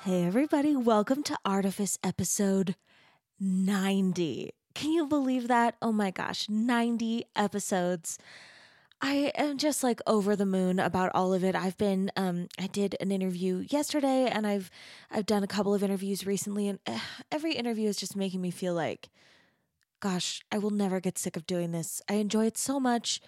Hey, everybody, welcome to Artifice episode 90. Can you believe that? Oh my gosh, 90 episodes. I am just like over the moon about all of it. I've been um I did an interview yesterday and I've I've done a couple of interviews recently and uh, every interview is just making me feel like gosh, I will never get sick of doing this. I enjoy it so much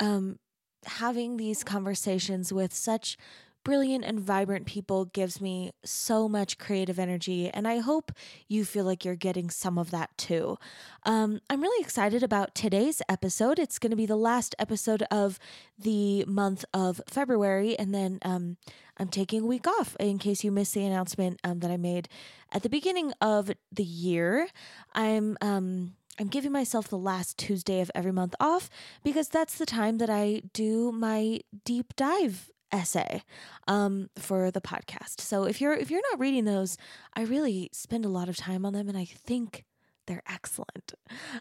um having these conversations with such brilliant and vibrant people gives me so much creative energy, and I hope you feel like you're getting some of that too. Um, I'm really excited about today's episode. It's going to be the last episode of the month of February, and then um, I'm taking a week off in case you missed the announcement um, that I made at the beginning of the year. I'm um, I'm giving myself the last Tuesday of every month off because that's the time that I do my deep dive essay um, for the podcast. So if you're if you're not reading those, I really spend a lot of time on them, and I think they're excellent.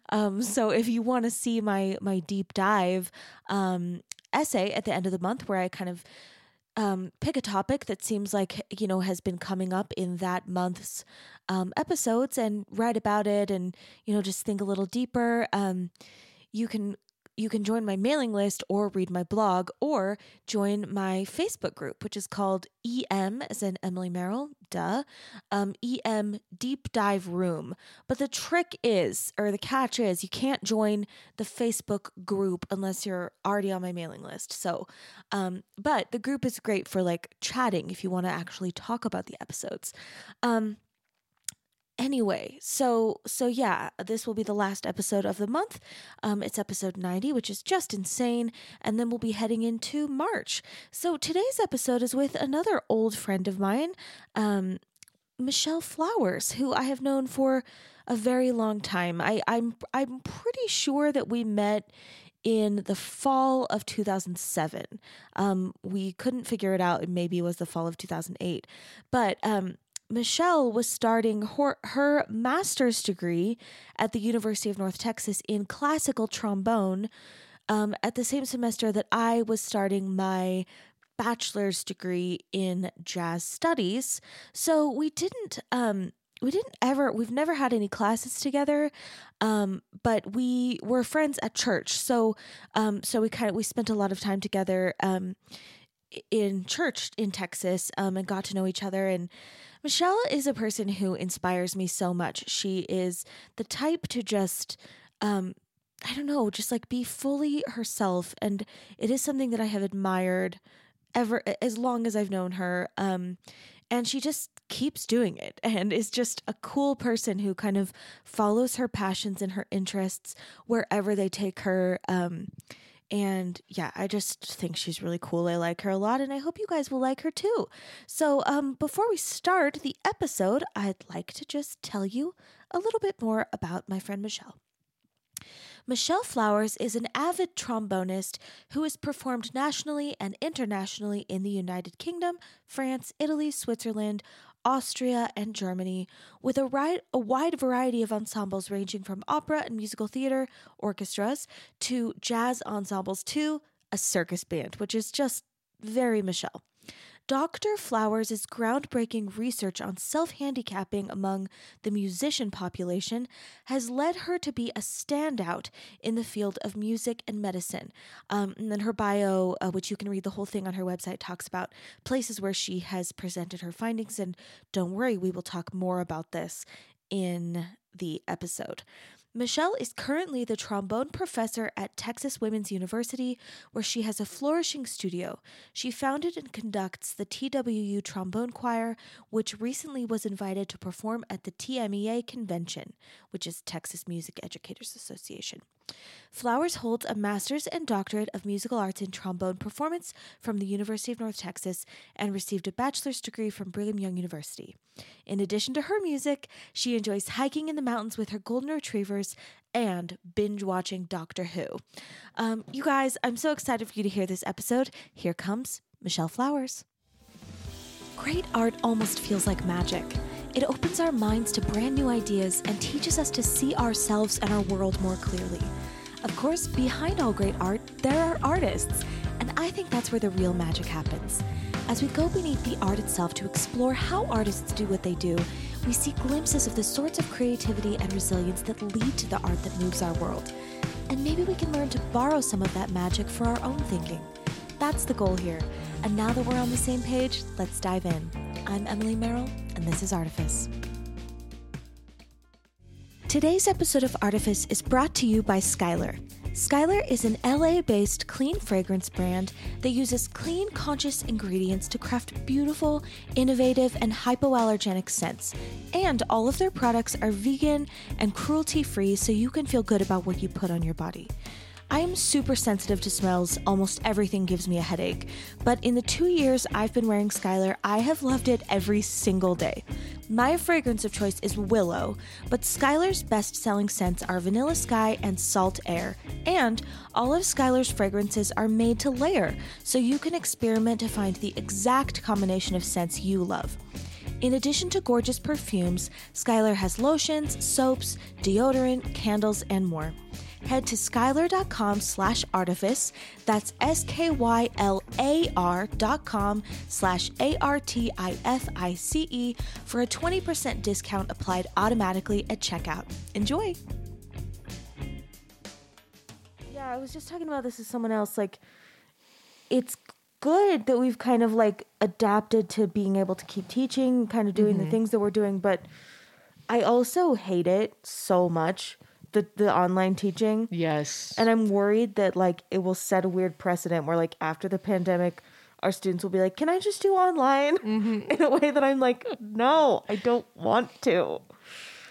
Um, so if you want to see my my deep dive um, essay at the end of the month, where I kind of um, pick a topic that seems like you know has been coming up in that month's um, episodes and write about it, and you know just think a little deeper. Um, you can you can join my mailing list or read my blog or join my Facebook group, which is called EM, as in Emily Merrill, duh, um, EM Deep Dive Room. But the trick is, or the catch is, you can't join the Facebook group unless you're already on my mailing list. So, um, but the group is great for like chatting if you want to actually talk about the episodes. Um, anyway so so yeah this will be the last episode of the month. Um, it's episode 90 which is just insane and then we'll be heading into march. So today's episode is with another old friend of mine um, michelle flowers who i have known for a very long time. I, i'm i'm pretty sure that we met in the fall of 2007 um, we couldn't figure it out it maybe was the fall of 2008 but um, Michelle was starting her, her master's degree at the University of North Texas in classical trombone um, at the same semester that I was starting my bachelor's degree in jazz studies. So we didn't. Um, we didn't ever we've never had any classes together um, but we were friends at church so um, so we kind of we spent a lot of time together um, in church in texas um, and got to know each other and Michelle is a person who inspires me so much. She is the type to just, um, I don't know, just like be fully herself. And it is something that I have admired ever as long as I've known her. Um, and she just keeps doing it and is just a cool person who kind of follows her passions and her interests wherever they take her. Um, and yeah, I just think she's really cool. I like her a lot, and I hope you guys will like her too. So, um, before we start the episode, I'd like to just tell you a little bit more about my friend Michelle. Michelle Flowers is an avid trombonist who has performed nationally and internationally in the United Kingdom, France, Italy, Switzerland, Austria, and Germany, with a, ri- a wide variety of ensembles ranging from opera and musical theater orchestras to jazz ensembles to a circus band, which is just very Michelle. Dr. Flowers' groundbreaking research on self handicapping among the musician population has led her to be a standout in the field of music and medicine. Um, and then her bio, uh, which you can read the whole thing on her website, talks about places where she has presented her findings. And don't worry, we will talk more about this in the episode. Michelle is currently the trombone professor at Texas Women's University, where she has a flourishing studio. She founded and conducts the TWU Trombone Choir, which recently was invited to perform at the TMEA convention, which is Texas Music Educators Association. Flowers holds a master's and doctorate of musical arts in trombone performance from the University of North Texas and received a bachelor's degree from Brigham Young University. In addition to her music, she enjoys hiking in the mountains with her golden retrievers and binge watching Doctor Who. Um, you guys, I'm so excited for you to hear this episode. Here comes Michelle Flowers. Great art almost feels like magic. It opens our minds to brand new ideas and teaches us to see ourselves and our world more clearly. Of course, behind all great art, there are artists, and I think that's where the real magic happens. As we go beneath the art itself to explore how artists do what they do, we see glimpses of the sorts of creativity and resilience that lead to the art that moves our world. And maybe we can learn to borrow some of that magic for our own thinking. That's the goal here. And now that we're on the same page, let's dive in. I'm Emily Merrill, and this is Artifice. Today's episode of Artifice is brought to you by Skylar. Skylar is an LA based clean fragrance brand that uses clean, conscious ingredients to craft beautiful, innovative, and hypoallergenic scents. And all of their products are vegan and cruelty free, so you can feel good about what you put on your body. I am super sensitive to smells. Almost everything gives me a headache. But in the two years I've been wearing Skylar, I have loved it every single day. My fragrance of choice is Willow, but Skylar's best selling scents are Vanilla Sky and Salt Air. And all of Skylar's fragrances are made to layer, so you can experiment to find the exact combination of scents you love. In addition to gorgeous perfumes, Skylar has lotions, soaps, deodorant, candles, and more head to skylar.com slash artifice. That's S-K-Y-L-A-R dot com slash A-R-T-I-F-I-C-E for a 20% discount applied automatically at checkout. Enjoy! Yeah, I was just talking about this with someone else. Like, it's good that we've kind of like adapted to being able to keep teaching, kind of doing mm-hmm. the things that we're doing, but I also hate it so much the the online teaching. Yes. And I'm worried that like it will set a weird precedent where like after the pandemic our students will be like, "Can I just do online?" Mm-hmm. in a way that I'm like, "No, I don't want to."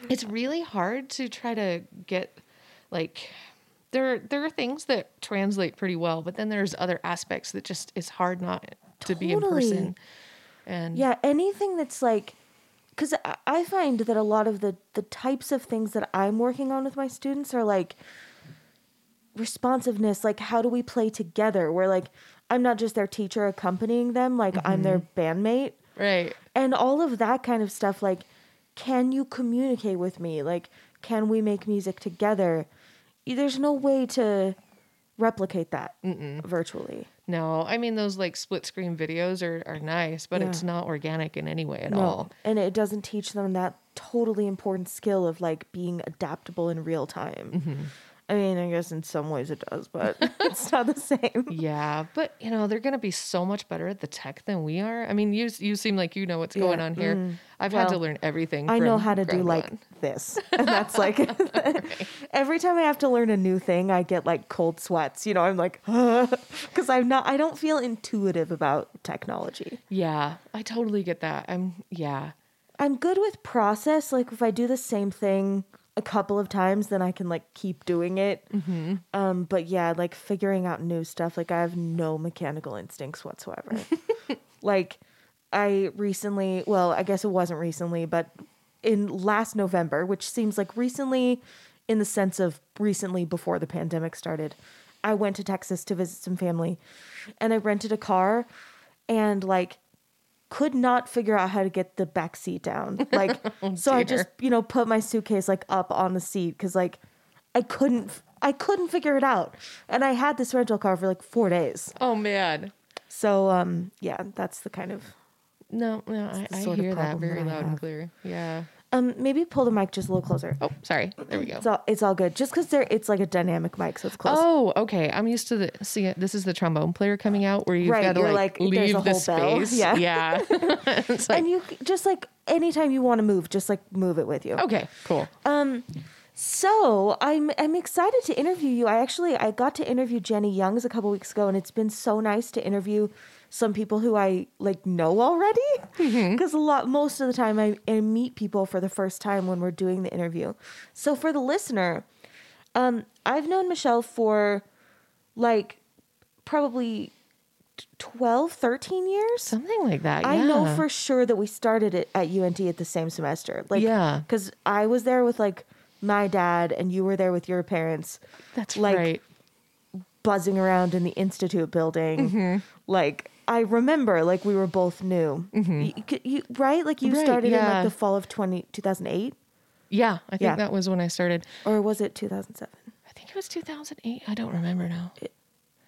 It's really hard to try to get like there there are things that translate pretty well, but then there's other aspects that just is hard not to totally. be in person. And yeah, anything that's like because I find that a lot of the the types of things that I'm working on with my students are like responsiveness, like how do we play together? Where like I'm not just their teacher accompanying them, like mm-hmm. I'm their mm-hmm. bandmate. Right. And all of that kind of stuff like can you communicate with me? Like can we make music together? There's no way to replicate that Mm-mm. virtually. No, I mean those like split screen videos are, are nice, but yeah. it's not organic in any way at no. all. And it doesn't teach them that totally important skill of like being adaptable in real time. Mm-hmm. I mean, I guess in some ways it does, but it's not the same. Yeah, but you know, they're going to be so much better at the tech than we are. I mean, you you seem like you know what's yeah. going on here. Mm. I've well, had to learn everying. I know how to do like this, and that's like right. every time I have to learn a new thing, I get like cold sweats. You know, I'm like because I'm not. I don't feel intuitive about technology. Yeah, I totally get that. I'm yeah. I'm good with process. Like if I do the same thing a couple of times, then I can like keep doing it. Mm-hmm. Um, but yeah, like figuring out new stuff, like I have no mechanical instincts whatsoever. like I recently, well, I guess it wasn't recently, but in last November, which seems like recently in the sense of recently before the pandemic started, I went to Texas to visit some family and I rented a car and like could not figure out how to get the back seat down. Like, so I just, you know, put my suitcase like up on the seat because like I couldn't, I couldn't figure it out. And I had this rental car for like four days. Oh man. So, um, yeah, that's the kind of. No, no, I, I hear that very loud and clear. Yeah. Um, maybe pull the mic just a little closer. Oh, sorry. There we go. It's all, it's all good. Just because there, it's like a dynamic mic, so it's close. Oh, okay. I'm used to the see. This is the trombone player coming out where you've right, got to like, like leave the space. Bell. Yeah, yeah. like, and you just like anytime you want to move, just like move it with you. Okay, cool. Um, so I'm I'm excited to interview you. I actually I got to interview Jenny Youngs a couple weeks ago, and it's been so nice to interview some people who I like know already because mm-hmm. a lot most of the time I, I, meet people for the first time when we're doing the interview. So for the listener, um, I've known Michelle for like probably 12 13 years something like that yeah. i know for sure that we started it at unt at the same semester like yeah because i was there with like my dad and you were there with your parents that's like right buzzing around in the institute building mm-hmm. like I remember like we were both new. Mm-hmm. You, you, right? Like you right, started yeah. in like the fall of 20, 2008? Yeah, I think yeah. that was when I started. Or was it 2007? I think it was 2008. I don't remember now. It,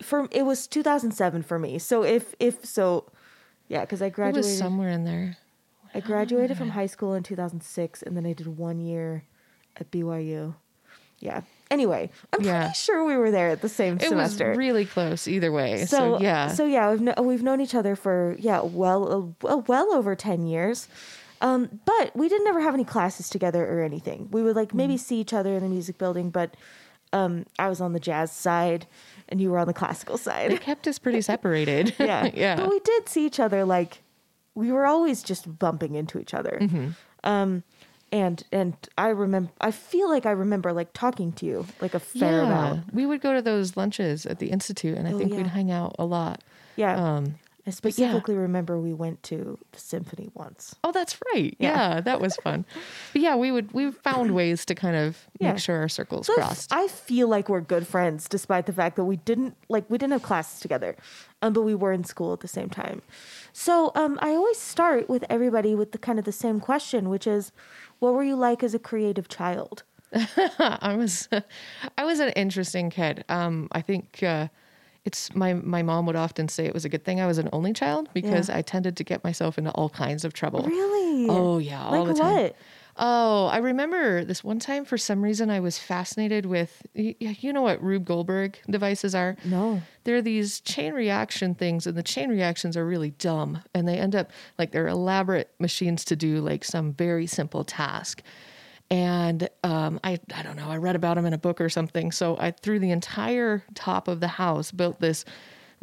for it was 2007 for me. So if if so Yeah, because I It was graduated. somewhere in there. I graduated from high school in 2006, and then I did one year at BYU. Yeah. Anyway, I'm Yeah. pretty sure we were there at the same It semester. was really close either way. So, so yeah. so yeah, we've we've known each other for yeah, well uh, well over ten years. Um, but we didn't ever have any classes together or anything. We would like Mm. maybe see each other in the music building, but um, I was on the jazz side and you were on the classical side. it kept us pretty separated. yeah, yeah. But we did see each other like we were always just bumping into each other. Mm-hmm. Um, and and I remember, I feel like I remember like talking to you like a fair amount. We would go to those lunches at the institute, and I Oh, think yeah. we'd hang out a lot. Yeah. Um, I but yeah. specifically remember we went to the symphony once. oh, that's right. Yeah. Yeah, that was fun. but yeah, we would we found ways to kind of Yeah. make sure our circles So crossed. I feel like we're good friends, despite the fact that we didn't like we didn't have classes together, um, but we were in school at the same time. So um, I always start with everybody with the kind of the same question, which is, what were you like as a creative child? I was I was an interesting kid. Um, I think uh, it's my my mom would often say it was a good thing I was an only child because Yeah. I tended to get myself into all kinds of trouble. Really? Oh yeah, all like the time. what? Oh, I remember this one time for some reason I was fascinated with you know what Rube Goldberg devices are? No. They're these chain reaction things and the chain reactions are really dumb and they end up like they're elaborate machines to do like some very simple task. And um, I, I don't know, I read about them in a book or something. So I through the entire top of the house, built this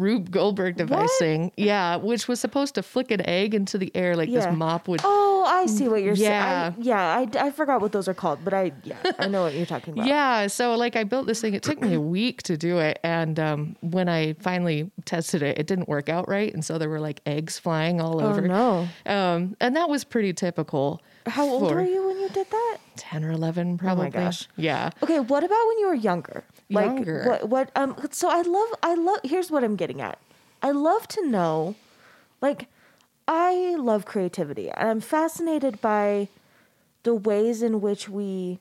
Rube Goldberg device What? thing. Yeah, which was supposed to flick an egg into the air like Yeah. this mop would Oh, I see what you're Yeah. saying. Yeah, I, I forgot what those are called, but I yeah I know what you're talking about. Yeah, so like I built this thing. It took me a week to do it, and um, when I finally tested it, it didn't work out right, and so there were like eggs flying all Oh over. no. Um, and that was pretty typical. How old for were you when you did that? Ten or eleven, probably. gosh. Yeah. Okay, what about when you were younger? Like Younger. what what um so I love I love here's what I'm getting at. I love to know like I love creativity and I'm fascinated by the ways in which we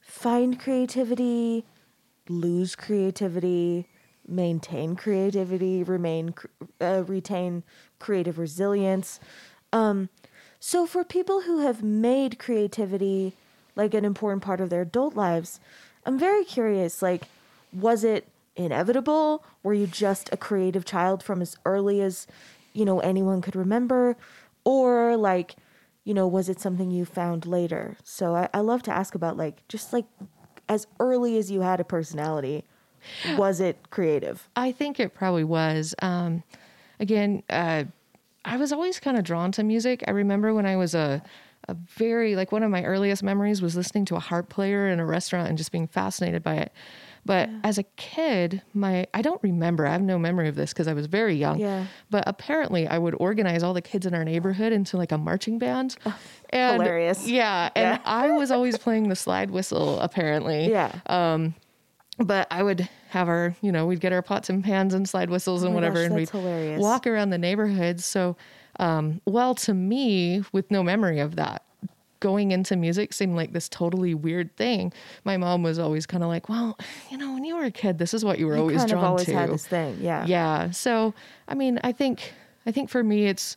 find creativity, lose creativity, maintain creativity, remain uh, retain creative resilience. Um, so for people who have made creativity like an important part of their adult lives, I'm very curious. Like, was it inevitable? Were you just a creative child from as early as you know anyone could remember, or like, you know, was it something you found later? So I, I love to ask about like just like as early as you had a personality, was it creative? I think it probably was. Um, again, uh, I was always kind of drawn to music. I remember when I was a, a very, like, one of my earliest memories was listening to a harp player in a restaurant and just being fascinated by it. But as a kid, my I don't remember. I have no memory of this because I was very young. Yeah. But apparently, I would organize all the kids in our neighborhood into like a marching band. and hilarious. Yeah, and Yeah. I was always playing the slide whistle. Apparently, Yeah. Um, but I would have our, you know, we'd get our pots and pans and slide whistles and Oh whatever, gosh, and we'd hilarious. walk around the neighborhood. So, um, well, to me, with no memory of that, going into music seemed like this totally weird thing. My mom was always kind of like, "Well, you know, when you were a kid, this is what you were You always kind drawn of always to." had this thing, yeah. yeah. So, I mean, I think, I think for me, it's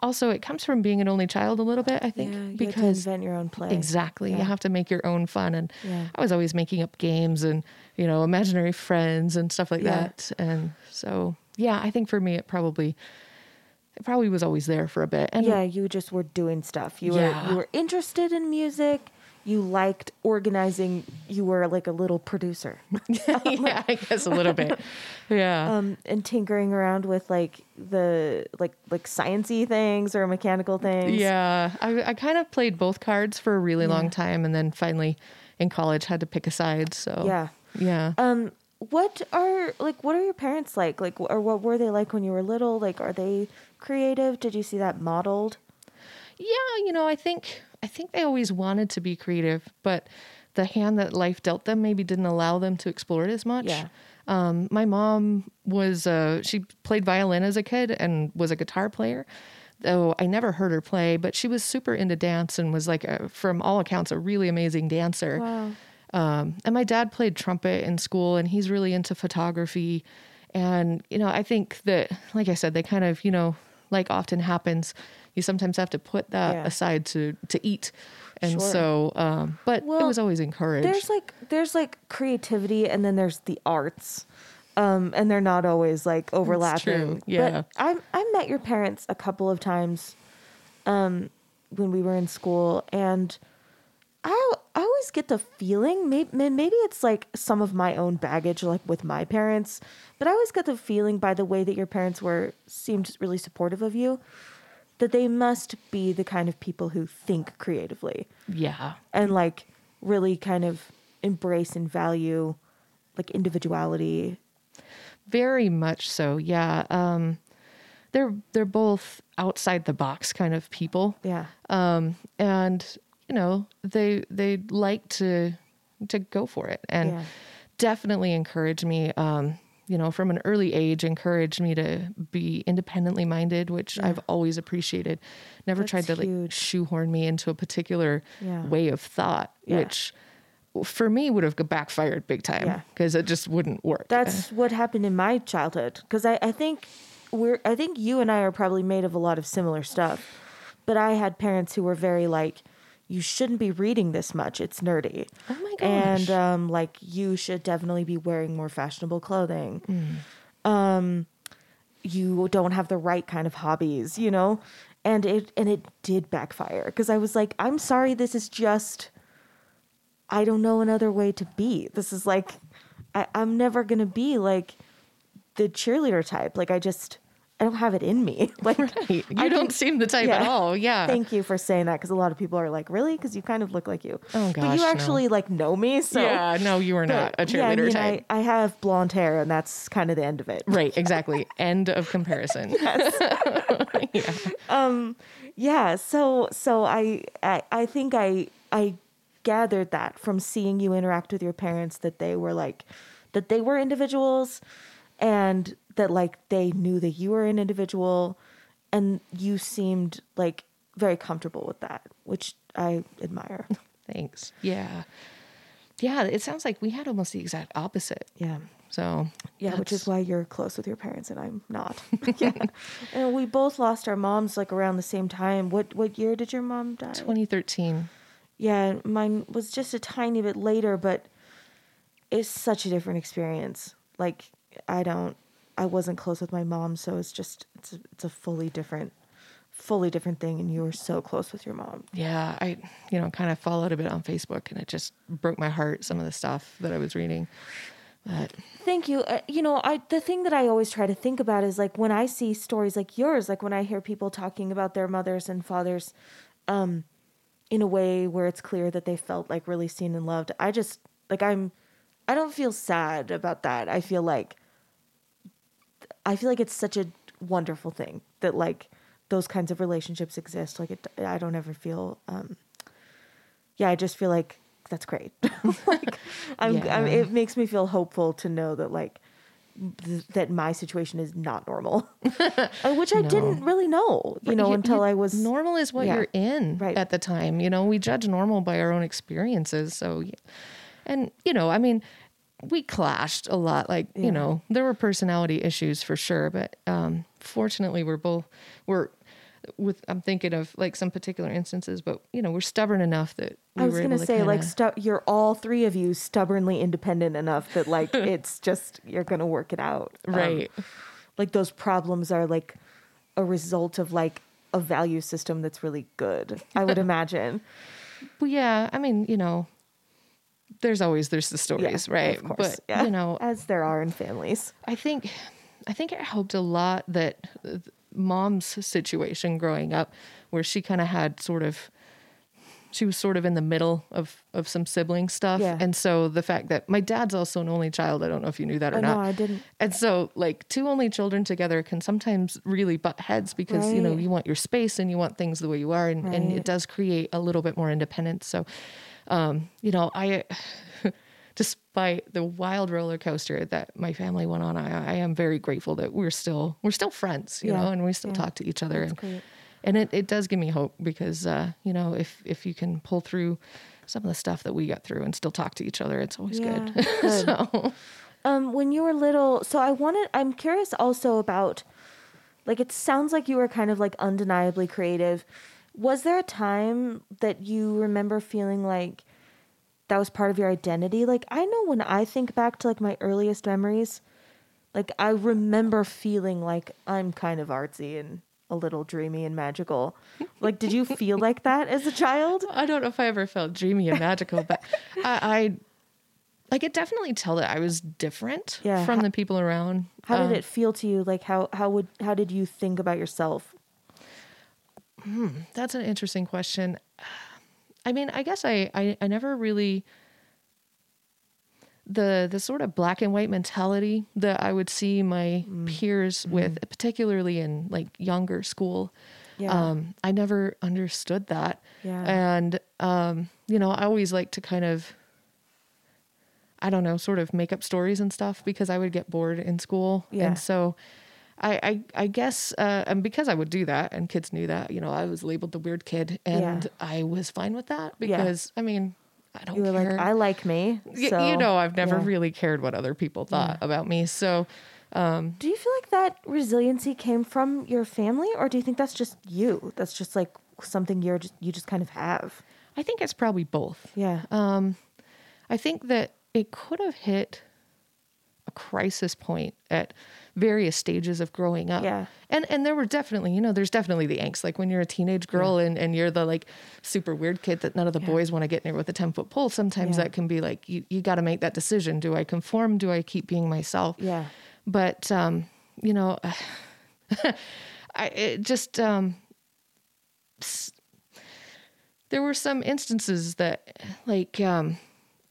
also it comes from being an only child a little bit. I think Yeah, you had to because invent your own play. Exactly. Yeah. You have to make your own fun. And Yeah. I was always making up games and, you know, imaginary friends and stuff like Yeah. that. And so, yeah, I think for me, it probably, it probably was always there for a bit. And yeah, you just were doing stuff. You Yeah. were you were interested in music. You liked organizing. You were like a little producer, yeah, I guess a little bit. Yeah. um, and tinkering around with like the like like sciency things or mechanical things. yeah. I, I kind of played both cards for a really long time. And then finally in college had to pick a side. So, Yeah. Yeah. Um, what are like what are your parents like? Like, or what were they like when you were little? Like, are they creative? Did you see that modeled? Yeah, you know, I think I think they always wanted to be creative, but the hand that life dealt them maybe didn't allow them to explore it as much. Yeah. Um, my mom was uh, she played violin as a kid and was a guitar player. Though I never heard her play, but she was super into dance and was like, a, from all accounts, a really amazing dancer. Wow. Um, and my dad played trumpet in school, and he's really into photography. And, you know, I think that, like I said, they kind of, you know, like often happens, you sometimes have to put that Yeah. aside to, to eat. And Sure. so, um, but it was always encouraged. There's like there's like creativity and then there's the arts. Um, and they're not always like overlapping. Yeah. But I I met your parents a couple of times um when we were in school and I I always get the feeling maybe maybe it's like some of my own baggage like with my parents, but I always get the feeling by the way that your parents were seemed really supportive of you that they must be the kind of people who think creatively yeah. and like really kind of embrace and value like individuality. Very much so. Yeah. Um, they're, they're both outside the box kind of people. Yeah. um, and you know they they like to to go for it and Yeah. definitely encourage me um, you know from an early age encouraged me to be independently minded which i've always appreciated never tried to That's like shoehorn me into a particular Yeah. way of thought Yeah. which for me would have backfired big time Yeah. because it just wouldn't work That's what happened in my childhood because I, I think we're I think you and I are probably made of a lot of similar stuff. But I had parents who were very like, you shouldn't be reading this much. It's nerdy. Oh my And um, like you should definitely be wearing more fashionable clothing. Mm. Um, you don't have the right kind of hobbies, you know. And it and it did backfire because I was like, I'm sorry, this is just I don't know another way to be. This is like, I, I'm never gonna be like the cheerleader type. Like I just, I don't have it in me. Like you I don't can- seem the type at all yeah Thank you for saying that because a lot of people are like, really? Because you kind of look like you. Oh, gosh. but you no. actually like know me, so yeah no you are not a But, yeah, I cheerleader mean, type I, I have blonde hair, and that's kind of the end of it. Right, exactly. End of comparison. Yes. Um, yeah so so I, I i think i i gathered that from seeing you interact with your parents that they were like that they were individuals and that like they knew that you were an individual and you seemed like very comfortable with that which i admire Thanks. Yeah. Yeah, it sounds like we had almost the exact opposite. yeah So, yeah which is why you're close with your parents and i'm not yeah and we both lost our moms like around the same time what what year did your mom die 2013. Yeah, mine was just a tiny bit later, but it's such a different experience. Like I don't, I wasn't close with my mom, so it's just it's a, it's a fully different, fully different thing. And you were so close with your mom. Yeah, I, you know, kind of followed a bit on Facebook and it just broke my heart, some of the stuff that I was reading. But Thank you. Uh, you know, I the thing that I always try to think about is like when I see stories like yours, like when I hear people talking about their mothers and fathers, um, in a way where it's clear that they felt like really seen and loved. I just like I'm, I don't feel sad about that. I feel like, I feel like it's such a wonderful thing that like those kinds of relationships exist. Like it, I don't ever feel, um, yeah, I just feel like that's great. like I'm, I'm, it makes me feel hopeful to know that like th- that my situation is not normal, Uh, which I No. didn't really know, you know, you- until you- I was normal is what yeah, you're in right. at the time. You know, we judge normal by our own experiences. So, and you know, I mean, we clashed a lot. Like, Yeah. you know, there were personality issues for sure, but um, fortunately, we're both we're with. I'm thinking of like some particular instances, but you know, we're stubborn enough that we I was able to say like kinda- stu- you're all three of you stubbornly independent enough that like it's just you're gonna work it out, Um, right. like those problems are like a result of like a value system that's really good. I would imagine. Well, yeah, I mean, you know, there's always there's the stories, Yeah, right? Of course, But yeah. you know, as there are in families. I think I think it helped a lot that mom's situation growing up where she kind of had sort of she was sort of in the middle of of some sibling stuff Yeah. and so the fact that my dad's also an only child I don't know if you knew that or Oh, not no, I didn't. and so like two only children together can sometimes really butt heads because you know you want your space and you want things the way you are and, and it does create a little bit more independence so um you know I despite the wild roller coaster that my family went on, I, I am very grateful that we're still we're still friends, you Yeah, know, and we still yeah. talk to each other. That's and great. and it, it does give me hope because uh, you know, if if you can pull through some of the stuff that we got through and still talk to each other, it's always Yeah, good. good. so Um, when you were little, so I wanted. I'm curious also about, like, it sounds like you were kind of like undeniably creative. Was there a time that you remember feeling like that was part of your identity? Like, I know when I think back to like my earliest memories, like I remember feeling like I'm kind of artsy and a little dreamy and magical. Like, did you feel like that as a child? I don't know if I ever felt dreamy and magical, but I, I I could definitely tell that I was different Yeah. from the people around. How did Um, it feel to you? Like, how how would how did you think about yourself? That's an interesting question. I mean, I guess I, I, I never really the the sort of black and white mentality that I would see my Mm. peers Mm-hmm. with, particularly in like younger school. Yeah. Um, I never understood that. Yeah. And um, you know, I always like to kind of I don't know, sort of make up stories and stuff because I would get bored in school. Yeah. And so I, I, I guess, uh, and because I would do that and kids knew that, you know, I was labeled the weird kid and Yeah. I was fine with that Yeah. because I mean, I don't you were care. like, I like me. Y- so, you know, I've never yeah. really cared what other people thought about me. So, Do you feel like that resiliency came from your family, or do you think that's just you? That's just like something you're just you just kind of have. I think it's probably both. Yeah. Um, I think that it could have hit a crisis point at various stages of growing up. Yeah. And and there were definitely, you know, there's definitely the angst. Like when you're a teenage girl and, and you're the like super weird kid that none of the boys want to get near with a 10 foot pole, sometimes Yeah. that can be like, you, you got to make that decision. Do I conform? Do I keep being myself? Yeah. But, um, you know, I it just, um, there were some instances that like, um,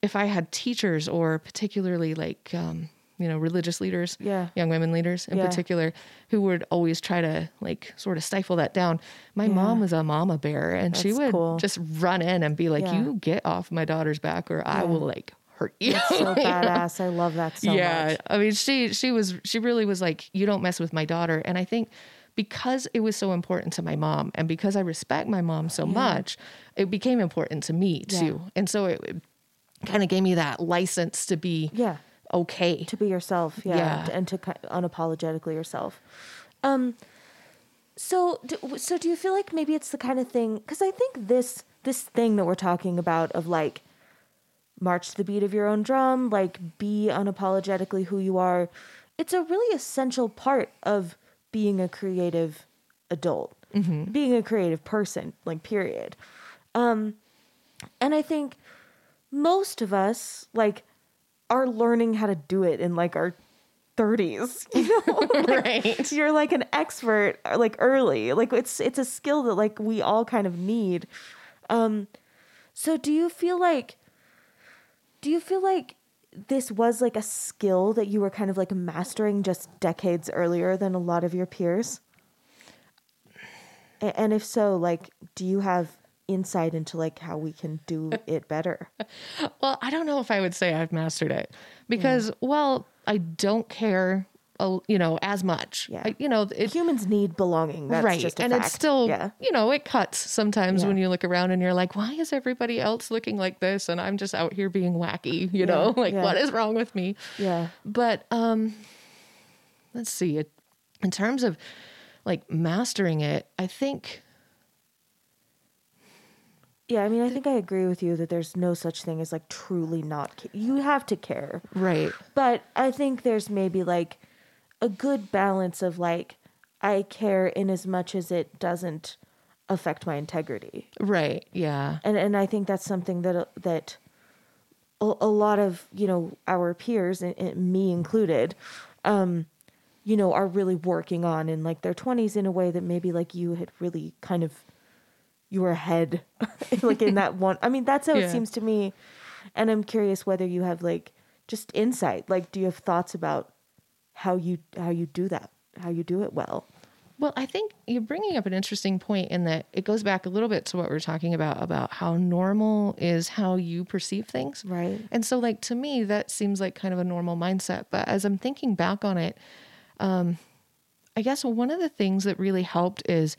if I had teachers or particularly like, um, you know, religious leaders, Yeah. young women leaders in Yeah. particular, who would always try to like sort of stifle that down. My Yeah. mom was a mama bear and she would cool. just run in and be like, you get off my daughter's back or I will like hurt you. That's so badass. I love that so much. yeah. much. I mean, she, she was, she really was like, you don't mess with my daughter. And I think because it was so important to my mom and because I respect my mom so much, it became important to me too. And so it, it kind of gave me that license to be Yeah. Okay. To be yourself. Yeah. Yeah. And to unapologetically yourself. Um. So, do, so do you feel like maybe it's the kind of thing? Because I think this this thing that we're talking about of like march to the beat of your own drum, like be unapologetically who you are. It's a really essential part of being a creative adult, being a creative person, like period. Um, and I think most of us like are learning how to do it in like our 30s you know? Right. you're like an expert uh, like early. Like it's it's a skill that like we all kind of need. Um so do you feel like do you feel like this was like a skill that you were kind of like mastering just decades earlier than a lot of your peers? And if so like do you have insight into like how we can do it better Well, I don't know if I would say I've mastered it because, well, I don't care, uh, you know, as much. Yeah. I, you know, it, humans need belonging that's right. just a and fact. it's still, yeah you know, it cuts sometimes Yeah. when you look around and you're like, why is everybody else looking like this? And I'm just out here being wacky, you know, like yeah. what is wrong with me? yeah But, um, let's see it in terms of like mastering it. I think, Yeah, I mean, I think I agree with you that there's no such thing as like truly not. Ca- you have to care, right. but I think there's maybe like a good balance of like I care in as much as it doesn't affect my integrity, Right. Yeah. and and I think that's something that that a, a lot of you know our peers, and, and me included, um, you know, are really working on in like their twenties in a way that maybe like you had really kind of you head like in that one i mean that's how it seems to me and i'm curious whether you have like just insight like do you have thoughts about how you how you do that how you do it well Well, I think you're bringing up an interesting point in that it goes back a little bit to what we are talking about about how normal is how you perceive things. Right. And so, like, to me, that seems like kind of a normal mindset. But as I'm thinking back on it, um, I guess one of the things that really helped is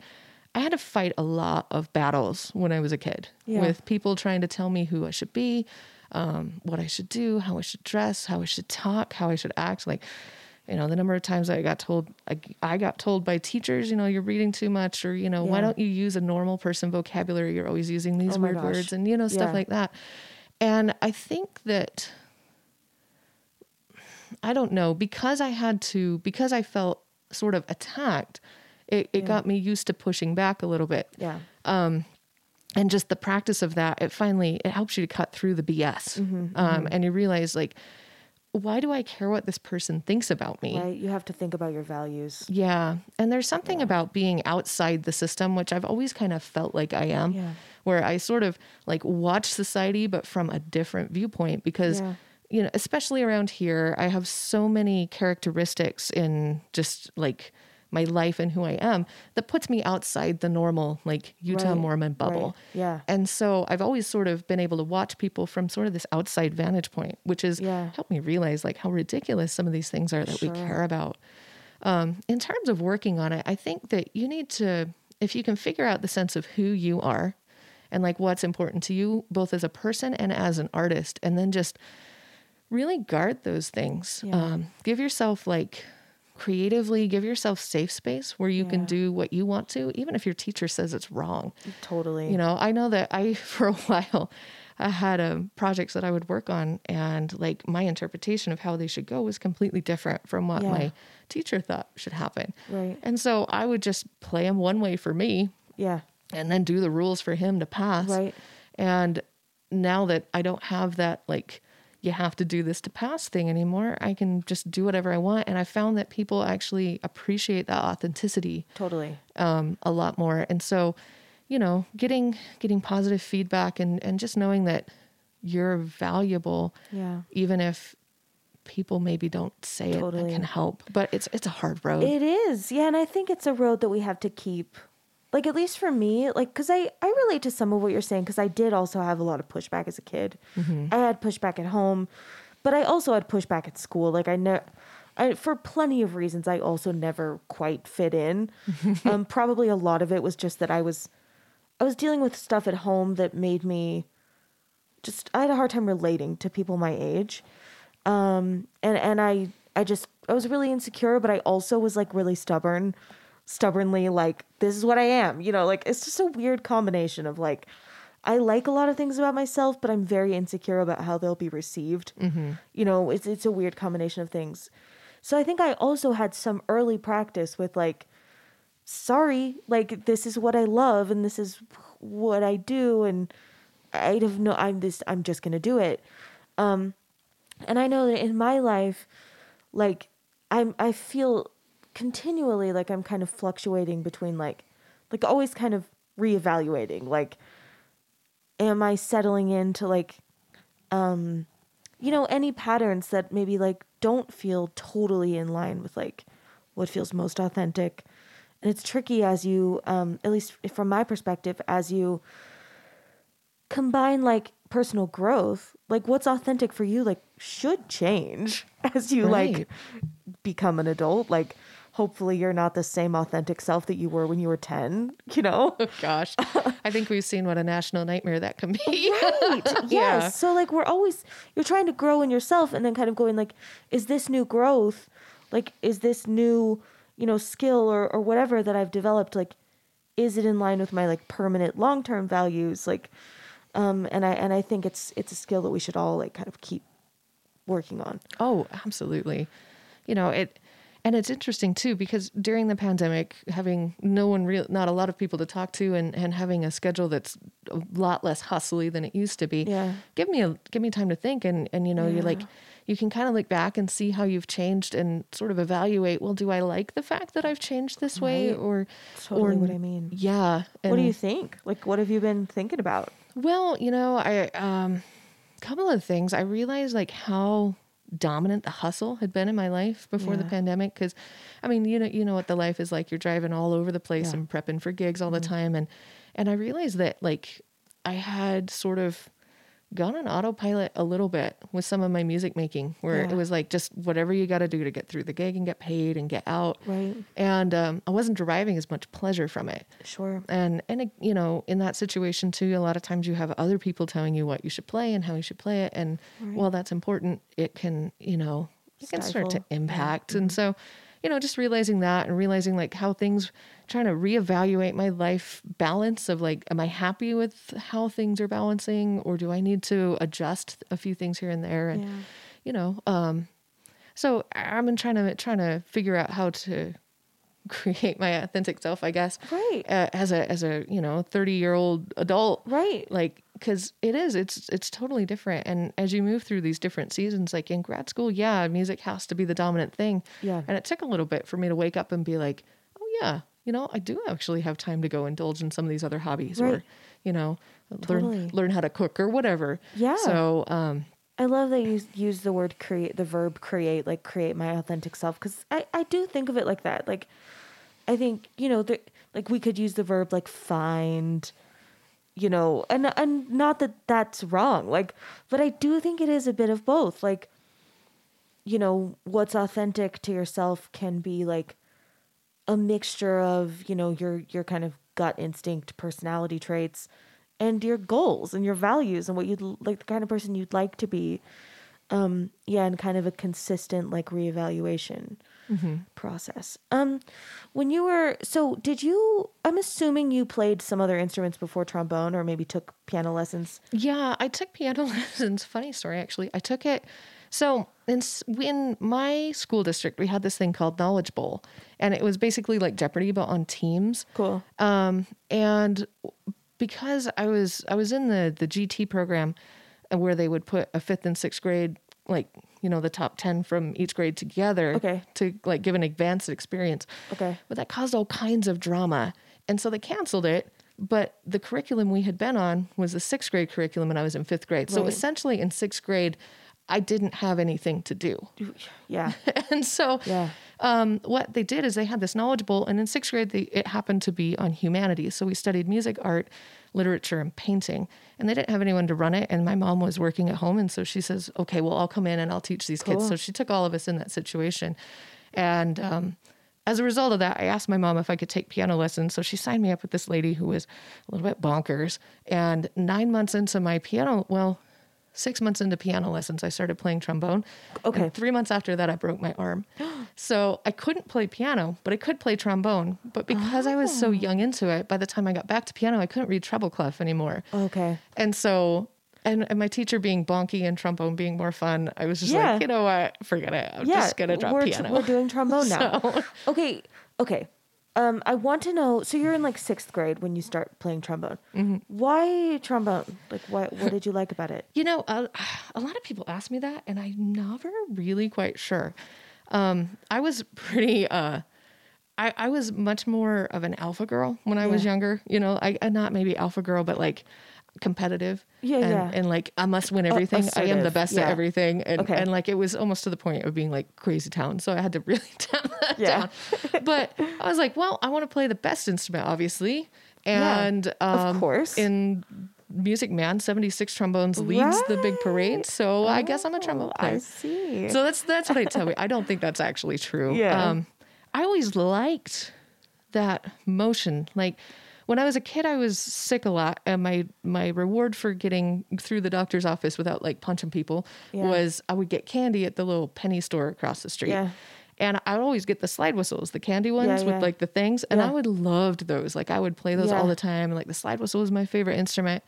I had to fight a lot of battles when I was a kid Yeah. with people trying to tell me who I should be, um, what I should do, how I should dress, how I should talk, how I should act. Like, you know, the number of times I got told, I, I got told by teachers, you know, you're reading too much, or, you know, why don't you use a normal person vocabulary? You're always using these Oh weird gosh. words and, you know, stuff Yeah. like that. And I think that, I don't know, because I had to, because I felt sort of attacked, it, it Yeah. got me used to pushing back a little bit Yeah. and just the practice of that it finally it helps you to cut through the bs Mm-hmm, um, and you realize like why do i care what this person thinks about me Right. You have to think about your values. yeah and there's something about being outside the system which i've always kind of felt like i am Yeah. where i sort of like watch society but from a different viewpoint because Yeah. you know especially around here i have so many characteristics in just like my life and who i am that puts me outside the normal like utah Right, mormon bubble right, yeah. and so I've always sort of been able to watch people from sort of this outside vantage point, which has Yeah. helped me realize like how ridiculous some of these things are that Sure. we care about. Um, in terms of working on it, I think that you need to, if you can figure out the sense of who you are and like what's important to you, both as a person and as an artist, and then just really guard those things. Yeah. Um, give yourself like creatively, give yourself safe space where you can do what you want to, even if your teacher says it's wrong. Totally. You know, I know that I, for a while, I had um, projects that I would work on, and like my interpretation of how they should go was completely different from what Yeah. my teacher thought should happen. Right. And so I would just play them one way for me Yeah. and then do the rules for him to pass. Right. And now that I don't have that, like, you have to do this to pass thing anymore, I can just do whatever I want. And I found that people actually appreciate that authenticity Totally. um, a lot more. And so, you know, getting getting positive feedback and and just knowing that you're valuable, Yeah. even if people maybe don't say it, Totally. that can help. But it's it's a hard road. It is. Yeah, and I think it's a road that we have to keep like at least for me, like cuz I I relate to some of what you're saying cuz I did also have a lot of pushback as a kid. I had pushback at home, but I also had pushback at school. Like I know I, for plenty of reasons, I also never quite fit in. um, probably a lot of it was just that I was, I was dealing with stuff at home that made me, just I had a hard time relating to people my age, um, and and I I just I was really insecure, but I also was like really stubborn, stubbornly like this is what I am, you know, like it's just a weird combination of like. I like a lot of things about myself, but I'm very insecure about how they'll be received. You know, it's it's a weird combination of things. So I think I also had some early practice with like, sorry, like this is what I love and this is what I do, and I have no, I'm this, I'm just gonna do it. Um, and I know that in my life, like I'm, I feel continually like I'm kind of fluctuating between like, like always kind of reevaluating, like, am I settling into like, um, you know, any patterns that maybe like don't feel totally in line with like what feels most authentic. And it's tricky as you, um, at least from my perspective, as you combine like personal growth, like what's authentic for you, like should change as you like become an adult. Like, hopefully, you're not the same authentic self that you were when you were 10, you know? Oh gosh, I think we've seen what a national nightmare that can be. right yes Yeah. so like we're always you're trying to grow in yourself and then kind of going like is this new growth like is this new you know skill or or whatever that i've developed like is it in line with my like permanent long-term values like um and i and i think it's it's a skill that we should all like kind of keep working on Oh, absolutely. You know, it and it's interesting too because during the pandemic, having no one real not a lot of people to talk to and, and having a schedule that's a lot less hustly than it used to be. Yeah. Give me a give me time to think and and you know, you're like you can kind of look back and see how you've changed and sort of evaluate, well, do I like the fact that I've changed this way Right. or totally or what i mean yeah. what do you think like what have you been thinking about well, you know, I um couple of things. I realized like how dominant the hustle had been in my life before the pandemic cuz I mean, you know you know what the life is like. You're driving all over the place Yeah. Mm-hmm. and prepping for gigs all the time and and I realized that like I had sort of gone on autopilot a little bit with some of my music making, where Yeah. it was like just whatever you got to do to get through the gig and get paid and get out. Right. And um, I wasn't deriving as much pleasure from it. Sure. And and you know, in that situation too, a lot of times you have other people telling you what you should play and how you should play it, and while that's important, it can you know it can start to Stifle. Yeah. impact. And so, you know, just realizing that and realizing like how things, trying to reevaluate my life balance of like, am I happy with how things are balancing, or do I need to adjust a few things here and there? And Yeah. you know, um, so I'm in trying to trying to figure out how to create my authentic self, I guess. Right. Uh, as a as a you know 30 year old adult. Right. Like, because it is, it's it's totally different. And as you move through these different seasons, like in grad school, yeah, music has to be the dominant thing. Yeah. And it took a little bit for me to wake up and be like, oh yeah, you know, I do actually have time to go indulge in some of these other hobbies, Right. or you know, Totally. learn learn how to cook or whatever. Yeah. So um, I love that you use the word create, the verb create, like create my authentic self, because I, I do think of it like that. Like, I think, you know, the, like we could use the verb like find, you know, and, and not that that's wrong. Like, but I do think it is a bit of both. Like, you know, what's authentic to yourself can be like a mixture of, you know, your, your kind of gut instinct personality traits and your goals and your values and what you'd like the kind of person you'd like to be um yeah and kind of a consistent like reevaluation process um when you were so did you i'm assuming you played some other instruments before trombone or maybe took piano lessons Yeah, I took piano lessons. Funny story, actually. I took it. So in in my school district, we had this thing called Knowledge Bowl, and it was basically like Jeopardy but on teams. cool Um, and because I was I was in the the GT program, uh, where they would put a fifth and sixth grade like you know the top ten from each grade together Okay. to like give an advanced experience. Okay. But that caused all kinds of drama, and so they canceled it. But the curriculum we had been on was the sixth grade curriculum, and I was in fifth grade. So essentially, in sixth grade, I didn't have anything to do. yeah and so Yeah. um, what they did is they had this knowledge bowl and in sixth grade they, it happened to be on humanities so we studied music art literature and painting and they didn't have anyone to run it and my mom was working at home and so she says okay well i'll come in and i'll teach these kids so she took all of us in that situation and um, as a result of that, I asked my mom if I could take piano lessons. So she signed me up with this lady who was a little bit bonkers. And nine months into my piano, well, six months into piano lessons, I started playing trombone. Okay. And three months after that, I broke my arm. so I couldn't play piano, but I could play trombone. But because I was so oh. young into it, by the time I got back to piano, I couldn't read treble clef anymore. okay And so, and, and my teacher being bonky and trombone being more fun, I was just Yeah. like, you know what? Forget it. I'm yeah just going to drop we're, piano. we're doing trombone now So- okay okay um i want to know so you're in like sixth grade when you start playing trombone Mm-hmm. why trombone like what what did you like about it You know, a, a lot of people ask me that, and I'm never really quite sure. Um, I was pretty. Uh, I, I was much more of an alpha girl when I was younger. You know, I I- not maybe alpha girl, but like competitive. Yeah, and, yeah. And like I must win everything. I am the best yeah. at everything. And Okay. and like it was almost to the point of being like crazy town. So I had to really tamp that Yeah. down. But I was like, well, I want to play the best instrument, obviously. Yeah, And of um, course. in Music Man, 76 trombones leads the big parade. So I guess I'm a trombone Oh, I see. So that's that's what they tell me. I don't think that's actually true. Yeah. Um, I always liked that motion. Like when I was a kid, I was sick a lot, and my my reward for getting through the doctor's office without like punching people Yeah. was I would get candy at the little penny store across the street. Yeah. And I would always get the slide whistles, the candy ones Yeah, with like the things, and I would loved those. Like I would play those all the time. And like the slide whistle was my favorite instrument.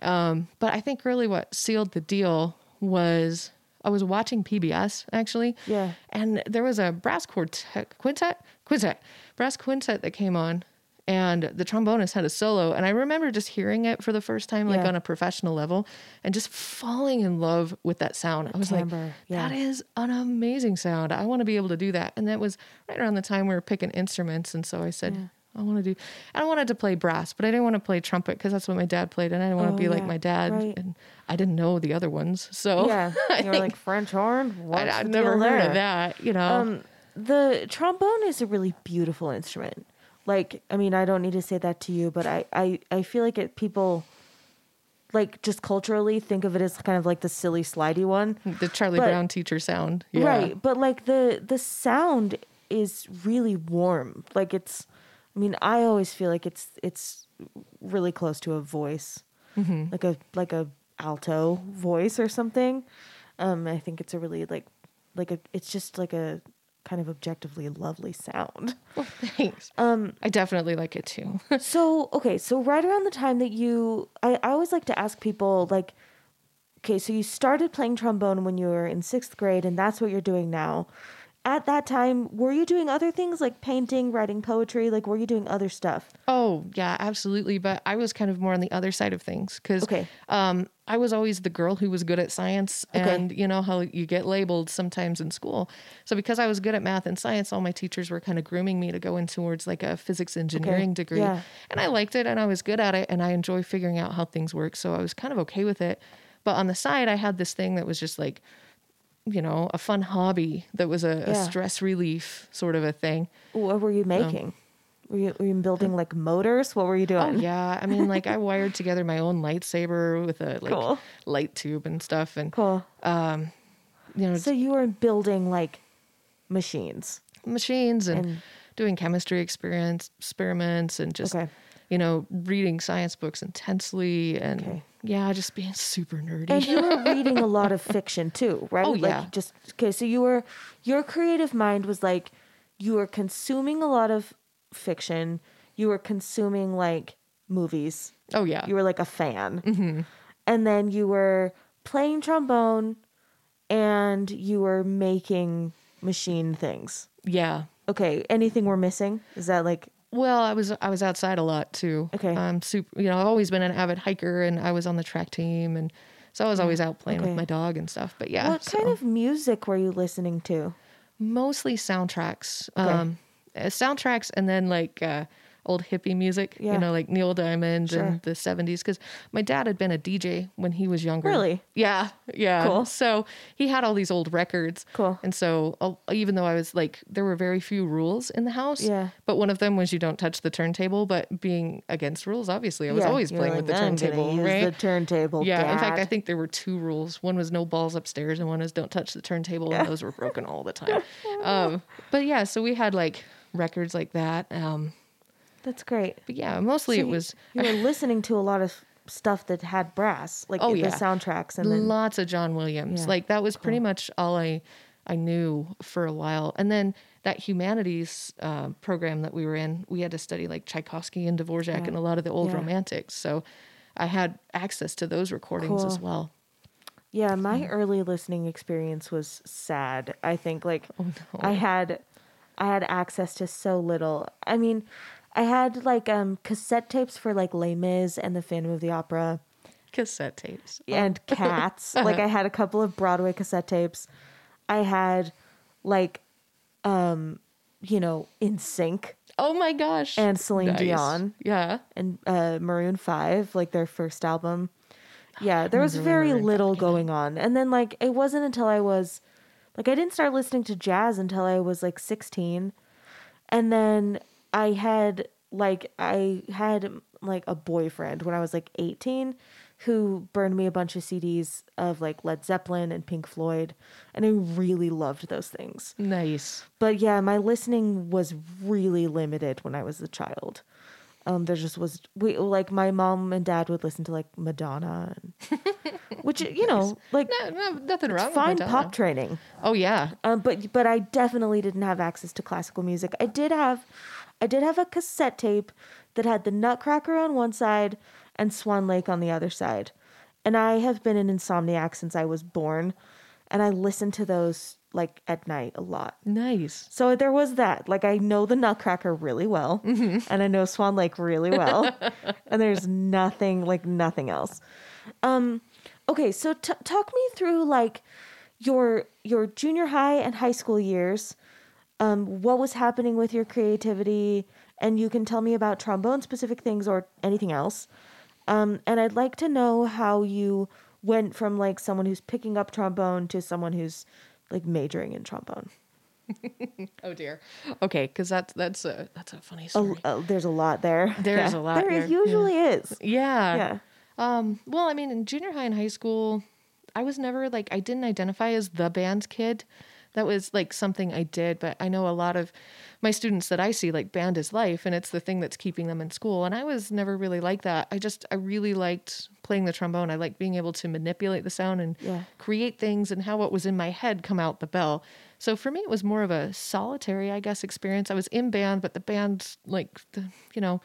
Um, but I think really what sealed the deal was I was watching PBS actually. Yeah. And there was a brass quartet, quintet, quintet, brass quintet that came on, and the trombonist had a solo. And I remember just hearing it for the first time, like Yeah. on a professional level, and just falling in love with that sound. I was timbre, like, yeah. that is an amazing sound. I want to be able to do that. And that was right around the time we were picking instruments. And so I said, I want to do, I wanted to play brass, but I didn't want to play trumpet because that's what my dad played. And I didn't want Oh, to be like my dad. right. And I didn't know the other ones. So yeah, I you're like French horn. I've never heard there? of that, you know. Um, the trombone is a really beautiful instrument. Like, I mean, I don't need to say that to you, but I, I, I feel like it. People like just culturally think of it as kind of like the silly slidey one. The Charlie But- Brown teacher sound. Yeah. Right. But like the the sound is really warm. Like it's I mean, I always feel like it's it's really close to a voice. Like a like a alto voice or something. Um I think it's a really like like a it's just like a kind of objectively lovely sound. Well, thanks. Um, I definitely like it too. so okay, so right around the time that you I, I always like to ask people like okay, so you started playing trombone when you were in sixth grade and that's what you're doing now. At that time, were you doing other things like painting, writing poetry? Like were you doing other stuff? oh yeah, absolutely. But I was kind of more on the other side of things because Okay. um, I was always the girl who was good at science, Okay. and you know how you get labeled sometimes in school. So because I was good at math and science, all my teachers were kind of grooming me to go in towards like a physics engineering degree, yeah. and I liked it, and I was good at it, and I enjoy figuring out how things work. So I was kind of okay with it. But on the side, I had this thing that was just like you know, a fun hobby that was a, a stress relief sort of a thing. What were you making? Were you, were you building like motors? What were you Oh doing? yeah, I mean, like I wired together my own lightsaber with a like Cool. light tube and stuff, and Cool. Um, you know, So you were building like machines. machines and, And- doing chemistry experience experiments and just Okay. you know reading science books intensely and Okay. yeah, just being super nerdy. And you were reading a lot of fiction too, right? Oh, like yeah. Just okay. So you were your creative mind was like you were consuming a lot of fiction. You were consuming like movies. oh yeah, You were like a fan, and then you were playing trombone, and you were making machine things. yeah. Okay. Anything we're missing? Is that like Well, I was I was outside a lot too. Okay. I'm super. You know, I've always been an avid hiker, and I was on the track team, and so I was always out playing Okay. with my dog and stuff. But yeah, what kind of music were you listening to? mostly soundtracks. Okay. Um, uh, soundtracks, and then like uh, old hippie music. Yeah. You know, like Neil Diamond Sure. and the '70s. Because my dad had been a DJ when he was younger. Really? Yeah, yeah. Cool. So he had all these old records. Cool. And so uh, even though I was like, there were very few rules in the house. Yeah. But one of them was you don't touch the turntable. But being against rules, obviously, I was always you're playing like, with the turntable, right? The turntable. Yeah, in fact, I think there were two rules. One was no balls upstairs, and one is don't touch the turntable, and those were broken all the time. Um, but yeah, so we had like records like that. Um, that's great. but yeah, mostly So it you- was you were listening to a lot of stuff that had brass, like Oh, the yeah. soundtracks, and then lots of John Williams. Yeah, Like that was pretty much all I I knew for a while. And then that humanities uh, program that we were in, we had to study like Tchaikovsky and Dvorak and a lot of the old Yeah. romantics. So I had access to those recordings as well. yeah, my early listening experience was sad. I think like Oh, I had I had access to so little. I mean, I had like um cassette tapes for like Les Mis and the Phantom of the Opera. Cassette tapes. and cats. like I had a couple of Broadway cassette tapes. I had like um you know, NSYNC Oh my gosh. and Celine Nice. Dion Yeah. and uh Maroon 5, like their first album. Yeah, there was very little going on. And then like it wasn't until I was like I didn't start listening to jazz until I was like 16. And then I had like I had like a boyfriend when I was like 18 who burned me a bunch of CDs of like Led Zeppelin and Pink Floyd and I really loved those things. Nice. But yeah, my listening was really limited when I was a child. Um, there just was we like my mom and dad would listen to like Madonna, and, which you know like No, no, nothing wrong fine pop training. Oh yeah. Um, but but I definitely didn't have access to classical music. I did have, I did have a cassette tape that had the Nutcracker on one side and Swan Lake on the other side, and I have been an insomniac since I was born, and I listened to those like at night a lot. Nice. So there was that. Like I know the Nutcracker really well, and I know Swan Lake really well, and there's nothing like nothing else. Um, okay, so t- talk me through like your your junior high and high school years. Um, what was happening with your creativity, and you can tell me about trombone specific things or anything else. Um, and I'd like to know how you went from like someone who's picking up trombone to someone who's like majoring in trombone. Oh dear. Okay, because that's that's a that's a funny story. a- there's a lot there. There's Yeah. a lot There there, usually is. yeah. Yeah. Um, well, I mean, in junior high and high school, I was never like I didn't identify as the band kid. That was like something I did, but I know a lot of my students that I see like band is life and it's the thing that's keeping them in school. And I was never really like that. I just I really liked playing the trombone. I liked being able to manipulate the sound and Yeah. create things and how what was in my head come out the bell. So for me it was more of a solitary, I guess, experience. I was in band, but the band like the, you know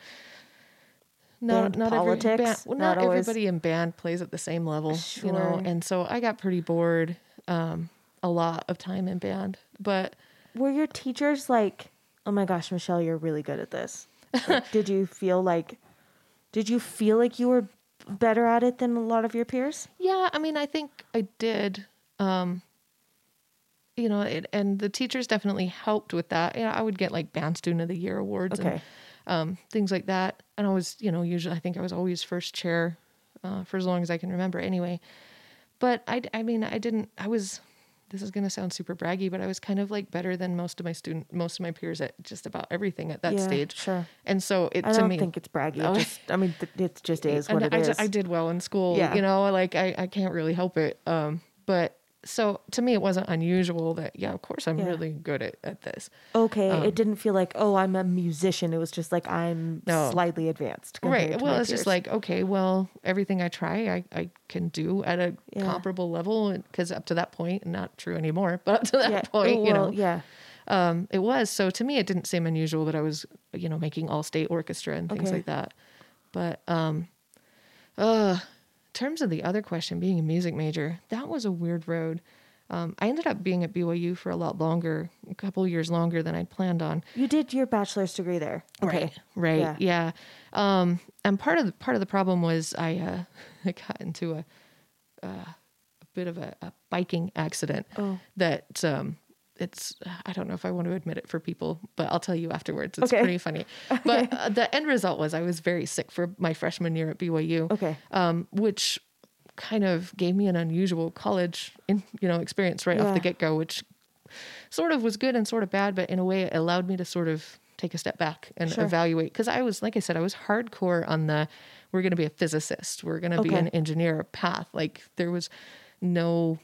not Band not every band, well, not not, everybody in band plays at the same level, you know. And so I got pretty bored um, a lot of time in band, but Were your teachers like, oh my gosh, Michelle, you're really good at this? Like, did you feel like, did you feel like you were better at it than a lot of your peers? Yeah, I mean, I think I did. Um, you know, it, and the teachers definitely helped with that. Yeah, I would get like band student of the year awards Okay. and um, things like that. And I was, you know, usually I think I was always first chair uh, for as long as I can remember. Anyway, but I, I mean, I didn't. I was. This is gonna sound super braggy, but I was kind of like better than most of my student, most of my peers at just about everything at that Yeah, stage. sure. And so it to me I to don't me, think it's braggy. Oh. just, I mean, th- it just is what it I, is. I did well in school. Yeah. You know, like I, I can't really help it. Um, but so to me, it wasn't unusual that, yeah, of course I'm Yeah. really good at, at this. Okay, um, it didn't feel like, oh, I'm a musician. It was just like I'm No. slightly advanced. Right. Well, it's just like, okay, well, everything I try, I, I can do at a Yeah. comparable level. Because up to that point, not true anymore, but up to that yeah, point, oh, you know, yeah, um, it was. So to me, it didn't seem unusual that I was, you know, making all state orchestra and things Okay. like that. But, um, uh, terms of the other question, being a music major, that was a weird road. Um, I ended up being at BYU for a lot longer, a couple years longer than I'd planned on. you did your bachelor's degree there. Okay, Right. Right. Yeah. Yeah. Um, and part of the part of the problem was I uh, I got into a uh, a bit of a, a biking accident Oh. that um it's I don't know if I want to admit it for people, but I'll tell you afterwards. It's Okay. pretty funny. But uh, the end result was I was very sick for my freshman year at BYU. Okay. Um, which kind of gave me an unusual college in, you know experience right off the get-go which sort of was good and sort of bad, but in a way it allowed me to sort of take a step back and Sure. evaluate. Because I was, like I said, I was hardcore on the we're going to be a physicist, we're going to be an engineer path. Like there was no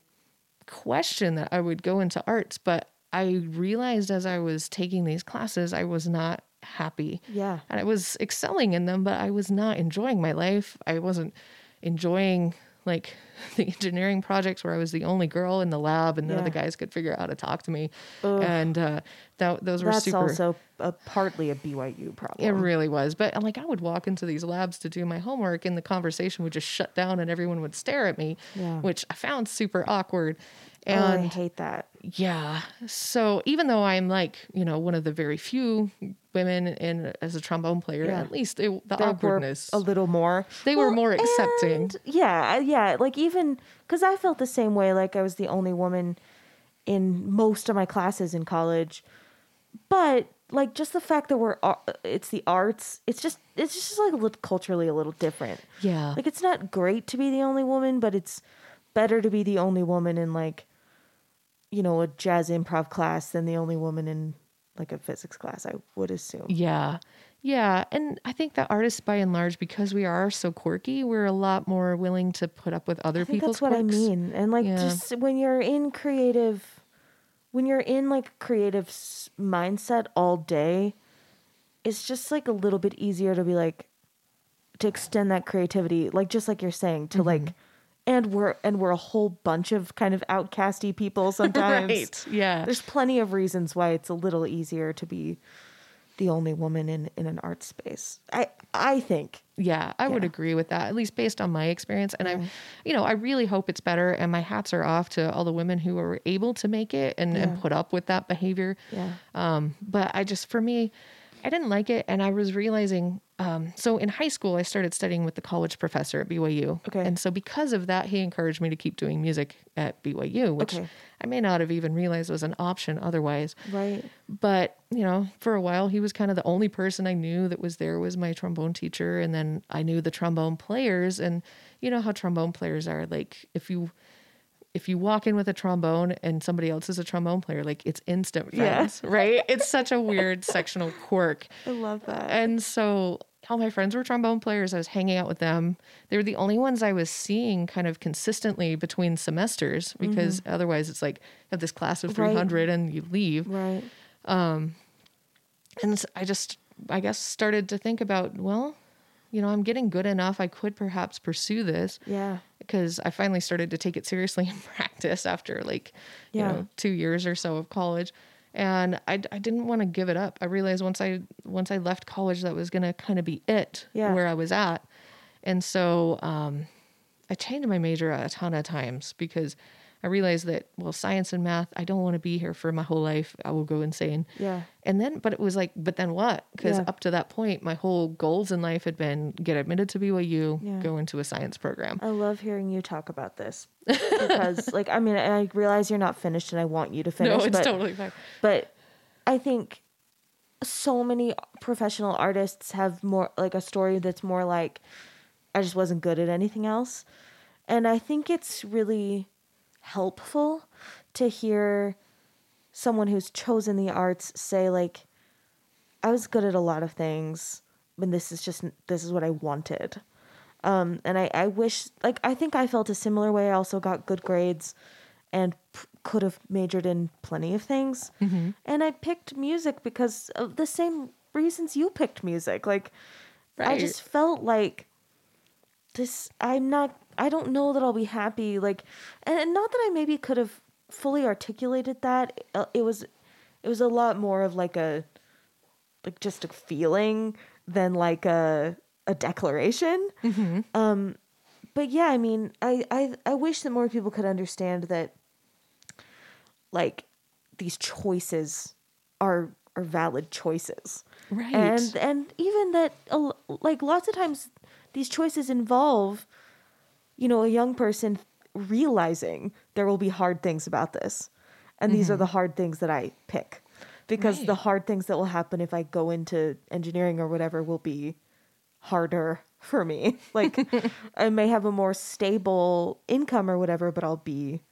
question that I would go into arts, but I realized as I was taking these classes, I was not happy. Yeah. And I was excelling in them, but I was not enjoying my life. I wasn't enjoying like the engineering projects where I was the only girl in the lab and none of the Yeah. guys could figure out how to talk to me. And uh, that those were That's super. also a, partly a BYU problem. It really was. But like, I would walk into these labs to do my homework and the conversation would just shut down and everyone would stare at me, Yeah. which I found super awkward. Oh, I And hate that. yeah. So even though I'm like, you know, one of the very few women in as a trombone player, Yeah. at least it, the There were awkwardness. a little more. They were more accepting. and yeah, uh, yeah. Like even because I felt the same way. Like I was the only woman in most of my classes in college, but like just the fact that we're uh, it's the arts. It's just it's just like a little culturally a little different. Yeah. Like it's not great to be the only woman, but it's better to be the only woman in like you know a jazz improv class than the only woman in like a physics class. I would assume. Yeah. Yeah. And I think that artists, by and large, because we are so quirky, we're a lot more willing to put up with other people's that's what quirks. I mean. And like Yeah. just when you're in creative when you're in like creative mindset all day, it's just like a little bit easier to be like to extend that creativity, like just like you're saying, to Mm-hmm. like and we're and we're a whole bunch of kind of outcasty people sometimes. Right. Yeah. There's plenty of reasons why it's a little easier to be the only woman in in an art space. I I think. Yeah, I would agree with that, at least based on my experience. And I, you know, I really hope it's better. And my hats are off to all the women who were able to make it and, Yeah. and put up with that behavior. Yeah. Um, but I just, for me, I didn't like it. And I was realizing, um, so in high school, I started studying with the college professor at BYU. Okay. And so because of that, he encouraged me to keep doing music at BYU, which Okay. I may not have even realized was an option otherwise. Right. But, you know, for a while he was kind of the only person I knew that was there was my trombone teacher and then I knew the trombone players and you know how trombone players are like if you if you walk in with a trombone and somebody else is a trombone player like it's instant Yeah. friends, right? It's such a weird sectional quirk. I love that. And so all my friends were trombone players. I was hanging out with them. They were the only ones I was seeing kind of consistently between semesters mm-hmm. because otherwise it's like you have this class of Right. 300 and you leave. Right. Um, and I just, I guess, started to think about, well, you know, I'm getting good enough. I could perhaps pursue this Yeah. because I finally started to take it seriously in practice after like, you know, two years or so of college. And I, I didn't want to give it up. I realized once I once I left college that was gonna kind of be it Yeah. where I was at. And so um, I changed my major a ton of times because I realized that well, science and math, I don't want to be here for my whole life. I will go insane. Yeah. And then, but it was like, but then what? Because Yeah. up to that point, my whole goals in life had been get admitted to BYU, Yeah. go into a science program. I love hearing you talk about this because, like, I mean, I realize you're not finished, and I want you to finish. no, it's but, totally fine. but I think so many professional artists have more like a story that's more like I just wasn't good at anything else. And I think it's really helpful to hear someone who's chosen the arts say like I was good at a lot of things, but this is just this is what I wanted. Um, and I, I wish like I think I felt a similar way. I also got good grades and p- could have majored in plenty of things. And I picked music because of the same reasons you picked music. Like I just felt like this I'm not I don't know that I'll be happy like and, and not that I maybe could have fully articulated that. Uh, It was it was a lot more of like a like just a feeling than like a a declaration. Um, but yeah, I mean, I, I I wish that more people could understand that like these choices are are valid choices, Right. and and even that like lots of times these choices involve, you know, a young person realizing there will be hard things about this, and these are the hard things that I pick because the Mm-hmm. Hard things that will happen if I go into engineering or whatever will be harder for me. Like I may have a more stable income or whatever, but I'll be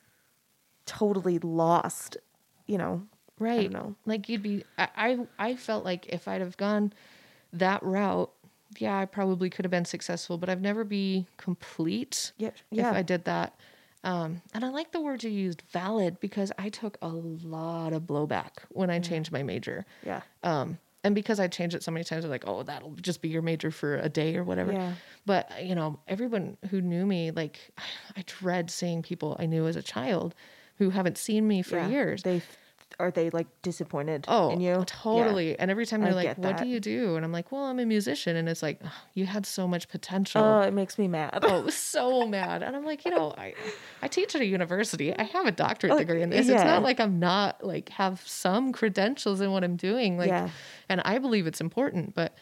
totally lost, you know. right. know. Like you'd be, I, I, I felt like if I'd have gone that route, yeah, I probably could have been successful, but I've never be complete Yeah, yeah. if I did that. Um, and I like the word you used, valid, because I took a lot of blowback when I changed my major. Yeah. Um, and because I changed it so many times, they're like, oh, that'll just be your major for a day or whatever. Yeah. But, you know, everyone who knew me, like, I dread seeing people I knew as a child who haven't seen me for yeah. years. They are they like disappointed Oh, in you? Yeah. totally. And every time I they're like, what that. do you do? And I'm like, well, I'm a musician. And it's like, "Ugh, you had so much potential. Oh, it makes me mad. Oh, so mad. And I'm like, you know, I, I teach at a university. I have a doctorate Oh, degree in this. It's not like I'm not like have some credentials in what I'm doing. Like, Yeah. and I believe it's important. But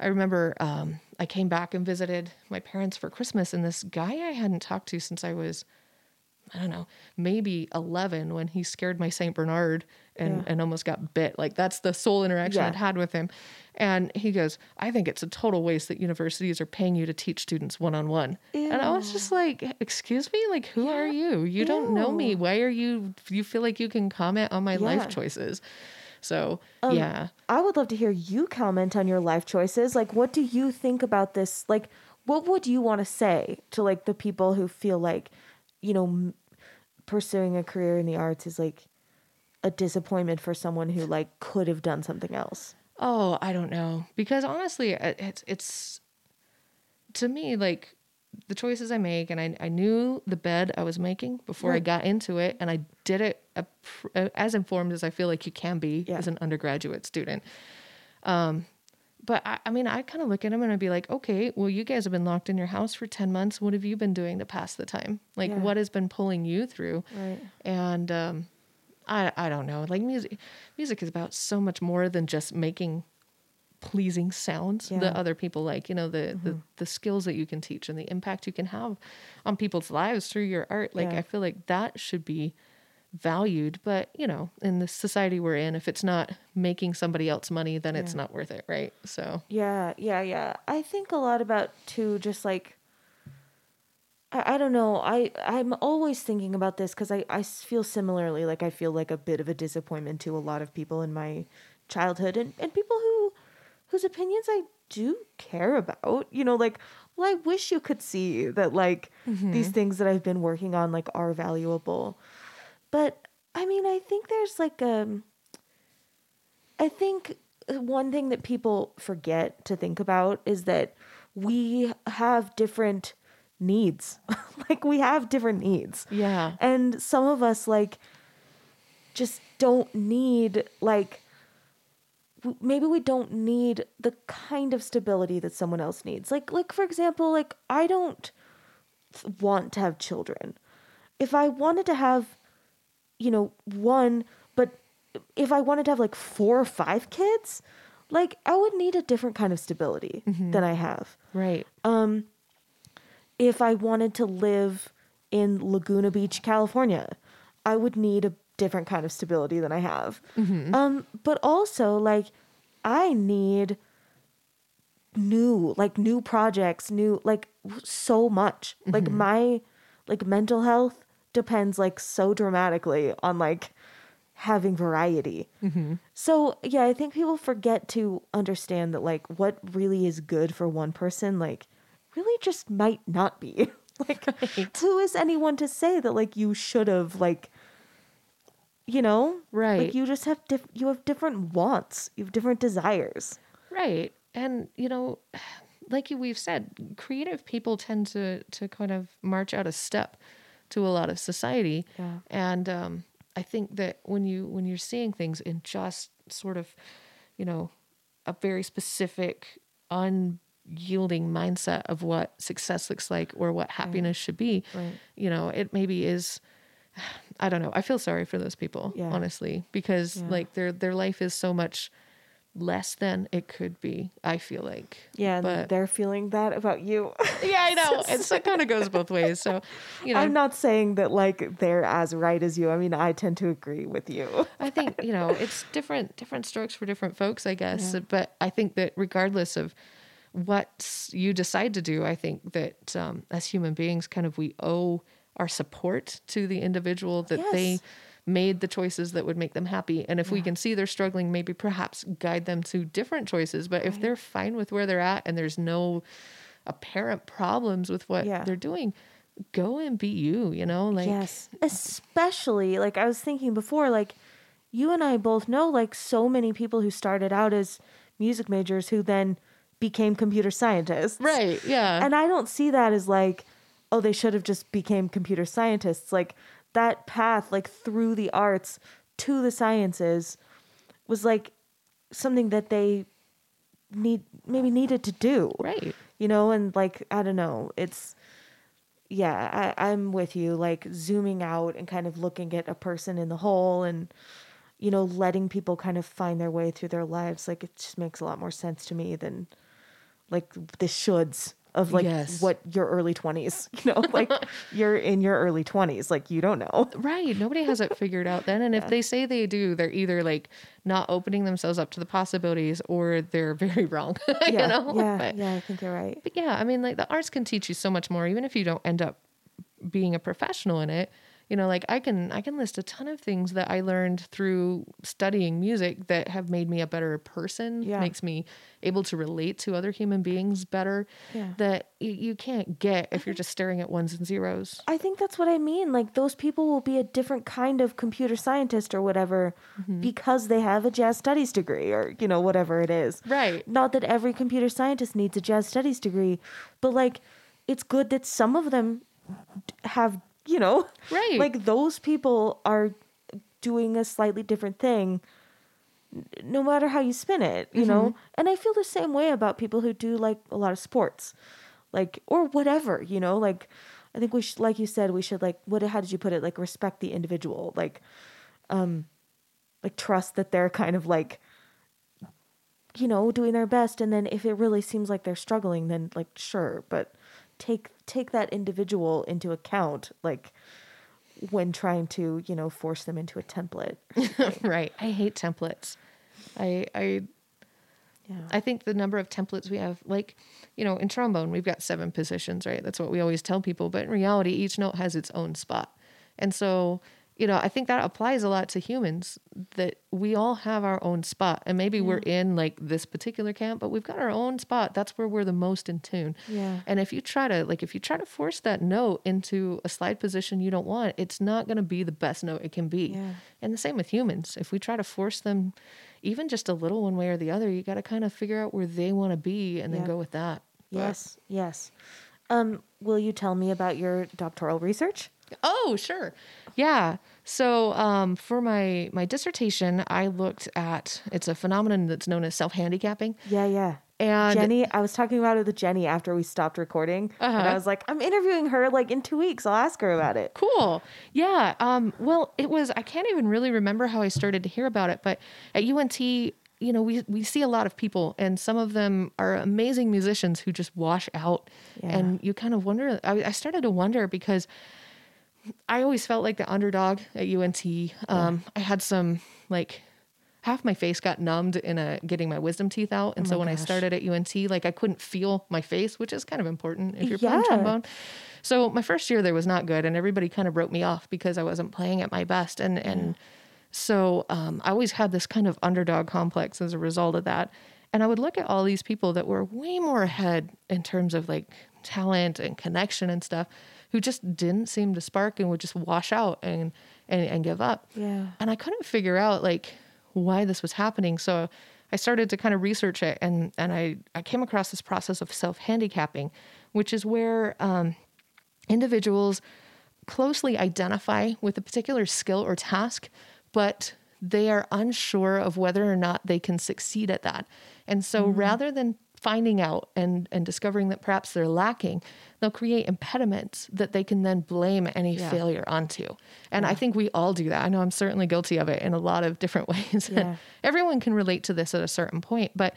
I remember um, I came back and visited my parents for Christmas, and this guy I hadn't talked to since I was, I don't know, maybe 11 when he scared my St. Bernard and, Yeah. and almost got bit. Like, that's the sole interaction Yeah. I'd had with him. And he goes, I think it's a total waste that universities are paying you to teach students one on one. And I was just like, Excuse me? Like, who are you? You don't know me. Why are you, you feel like you can comment on my Yeah. life choices? So, Um, yeah. I would love to hear you comment on your life choices. Like, what do you think about this? Like, what would you want to say to like the people who feel like, you know, pursuing a career in the arts is like a disappointment for someone who like could have done something else? Oh, I don't know. Because honestly, it's it's to me like the choices I make, and I I knew the bed I was making before I got into it, and I did it a, pr- as informed as I feel like you can be Yeah. as an undergraduate student. Um, but I, I mean, I kind of look at them and I'd be like, okay, well, you guys have been locked in your house for ten months. What have you been doing to pass the time? Like, Yeah. what has been pulling you through? Right. and um, I I don't know. Like music, music is about so much more than just making pleasing sounds Yeah. that other people like. You know the, the Mm-hmm. the skills that you can teach and the impact you can have on people's lives through your art. Like Yeah. I feel like that should be valued. But you know, in the society we're in, if it's not making somebody else money, then it's Yeah. not worth it, right? So Yeah, yeah, yeah. I think a lot about too, just like I, I don't know. I I'm always thinking about this because i i feel similarly. Like I feel like a bit of a disappointment to a lot of people in my childhood and and people who whose opinions I do care about. You know, like, well, I wish you could see that like these mm-hmm. things that I've been working on like are valuable. But I mean, I think there's like um I think one thing that people forget to think about is that we have different needs. like we have different needs. Yeah. And some of us like just don't need like maybe we don't need the kind of stability that someone else needs. Like like for example, like I don't want to have children. If I wanted to have you know, one, but if I wanted to have like four or five kids, like I would need a different kind of stability than I have Right. Um if I wanted to live in Laguna Beach, California, I would need a different kind of stability than I have. Um, but also, like, I need new, like, new projects, new, like, so much. Like, my, like, mental health depends, like, so dramatically on, like, having variety. Mm-hmm. So, yeah, I think people forget to understand that, like, what really is good for one person, like, really just might not be. like, who is anyone to say that, like, you should have, like, you know? Right. Like, you just have, diff- you have different wants, you have different desires. Right. And, you know, like we've said, creative people tend to, to kind of march out a step to a lot of society. Yeah. And um, I think that when you when you're seeing things in just sort of, you know, a very specific, unyielding mindset of what success looks like or what happiness should be, Right. you know, it maybe is I don't know. I feel sorry for those people, Yeah. honestly, because Yeah. like their their life is so much less than it could be. I feel like, Yeah, but they're feeling that about you. yeah, I know. It's it kind of goes both ways. So, you know, I'm not saying that like they're as right as you. I mean, I tend to agree with you. I think you know it's different different strokes for different folks, I guess. But I think that regardless of what you decide to do, I think that um, as human beings, kind of we owe our support to the individual that they Yes. Made the choices that would make them happy. And if we can see they're struggling, maybe perhaps guide them to different choices. But if they're fine with where they're at and there's no apparent problems with what Yeah. they're doing, go and be you. You know, like yes. Especially like I was thinking before, like you and I both know like so many people who started out as music majors who then became computer scientists. right, yeah, And I don't see that as like, oh, they should have just became computer scientists. Like that path, like through the arts to the sciences, was like something that they need maybe needed to do. right. You know, and like I don't know, it's yeah, I, I'm with you. Like zooming out and kind of looking at a person in the whole and you know, letting people kind of find their way through their lives, like it just makes a lot more sense to me than like the shoulds of like Yes. what your early 20s, you know, like you're in your early 20s, like you don't know. Right. Nobody has it figured out then. And if they say they do, they're either like not opening themselves up to the possibilities or they're very wrong. Yeah, you know? yeah, But, yeah, I think you're right. but yeah, I mean, like the arts can teach you so much more, even if you don't end up being a professional in it. You know, like I can I can list a ton of things that I learned through studying music that have made me a better person, Yeah. makes me able to relate to other human beings better. Yeah. That you, you can't get if you're just staring at ones and zeros. I think that's what I mean. Like those people will be a different kind of computer scientist or whatever Mm-hmm. because they have a jazz studies degree or you know whatever it is. Right. Not that every computer scientist needs a jazz studies degree, but like it's good that some of them have, you know, Right. Like those people are doing a slightly different thing no matter how you spin it, you know? Mm-hmm. And I feel the same way about people who do like a lot of sports. Like or whatever, you know? Like I think we should like you said we should like what how did you put it? Like respect the individual. Like um like trust that they're kind of like you know, doing their best and then if it really seems like they're struggling then like sure, but take take that individual into account like when trying to, you know, force them into a template. right. I hate templates. I I Yeah. I think the number of templates we have, like, you know, in trombone, we've got seven positions, right? That's what we always tell people. But in reality, each note has its own spot. And so you know, I think that applies a lot to humans that we all have our own spot. And maybe we're in like this particular camp, but we've got our own spot. That's where we're the most in tune. Yeah. And if you try to like if you try to force that note into a slide position you don't want, it's not going to be the best note it can be. Yeah. And the same with humans. If we try to force them even just a little one way or the other, you got to kind of figure out where they want to be and then go with that. But- Yes, yes. Um, will you tell me about your doctoral research? Oh, sure. Yeah. So um, for my my dissertation, I looked at it's a phenomenon that's known as self handicapping. Yeah, yeah. And Jenny, I was talking about it with Jenny after we stopped recording, and I Uh-huh. was like, I'm interviewing her like in two weeks. I'll ask her about it. Cool. Yeah. Um, well, it was, I can't even really remember how I started to hear about it, but at UNT, you know, we, we see a lot of people and some of them are amazing musicians who just wash out. Yeah. And you kind of wonder, I, I started to wonder because I always felt like the underdog at UNT. Um, I had some like half my face got numbed in a getting my wisdom teeth out, and Oh so when I started at UNT, like I couldn't feel my face, which is kind of important if you're playing trombone. So my first year there was not good, and everybody kind of wrote me off because I wasn't playing at my best, and and so um, I always had this kind of underdog complex as a result of that. And I would look at all these people that were way more ahead in terms of like talent and connection and stuff, who just didn't seem to spark and would just wash out and and, and give up. Yeah. And I couldn't figure out like why this was happening. So I started to kind of research it and and I, I came across this process of self handicapping, which is where um, individuals closely identify with a particular skill or task, but they are unsure of whether or not they can succeed at that. And so rather than finding out and, and discovering that perhaps they're lacking, they'll create impediments that they can then blame any Yeah. failure onto. And I think we all do that. I know I'm certainly guilty of it in a lot of different ways. Yeah. Everyone can relate to this at a certain point, but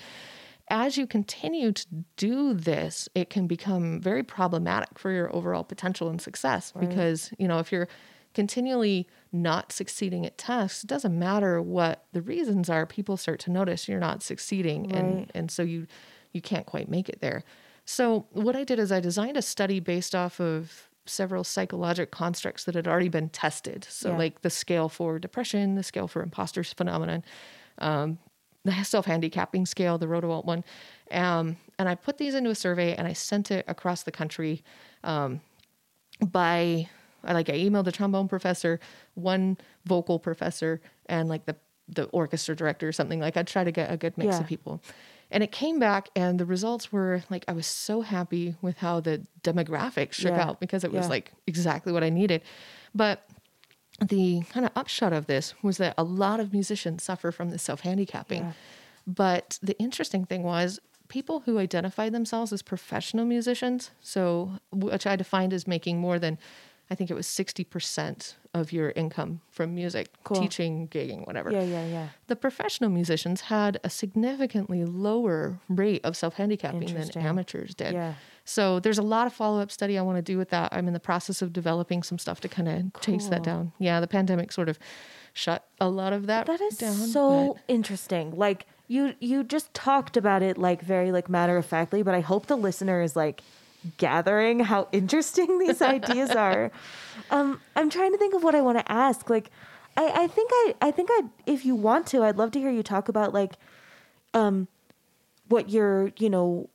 as you continue to do this, it can become very problematic for your overall potential and success because, you know, if you're continually not succeeding at tasks, it doesn't matter what the reasons are, people start to notice you're not succeeding Right. and and so you you can't quite make it there. So what I did is I designed a study based off of several psychologic constructs that had already been tested. So Yeah. like the scale for depression, the scale for imposter phenomenon, um, the self handicapping scale, the Rhodewalt one. Um, and I put these into a survey and I sent it across the country um, by, I like, I emailed the trombone professor, one vocal professor, and like the, the orchestra director or something. Like, I'd try to get a good mix Yeah. of people. And it came back, and the results were like, I was so happy with how the demographics shook Yeah. out because it was Yeah. like exactly what I needed. But the kind of upshot of this was that a lot of musicians suffer from this self handicapping. Yeah. But the interesting thing was people who identified themselves as professional musicians, so which I defined as making more than I think it was 60% of your income from music, Cool. teaching, gigging, whatever. Yeah, yeah, yeah. The professional musicians had a significantly lower rate of self handicapping than amateurs did. Yeah. So there's a lot of follow up study I want to do with that. I'm in the process of developing some stuff to kind of chase that down. Yeah, the pandemic sort of shut a lot of that, That is down. so but- interesting. Like you you just talked about it like very like matter of factly, but I hope the listener is like gathering how interesting these ideas are. Um I'm trying to think of what I want to ask. Like I I think I I think I if you want to, I'd love to hear you talk about like um what you're, you know,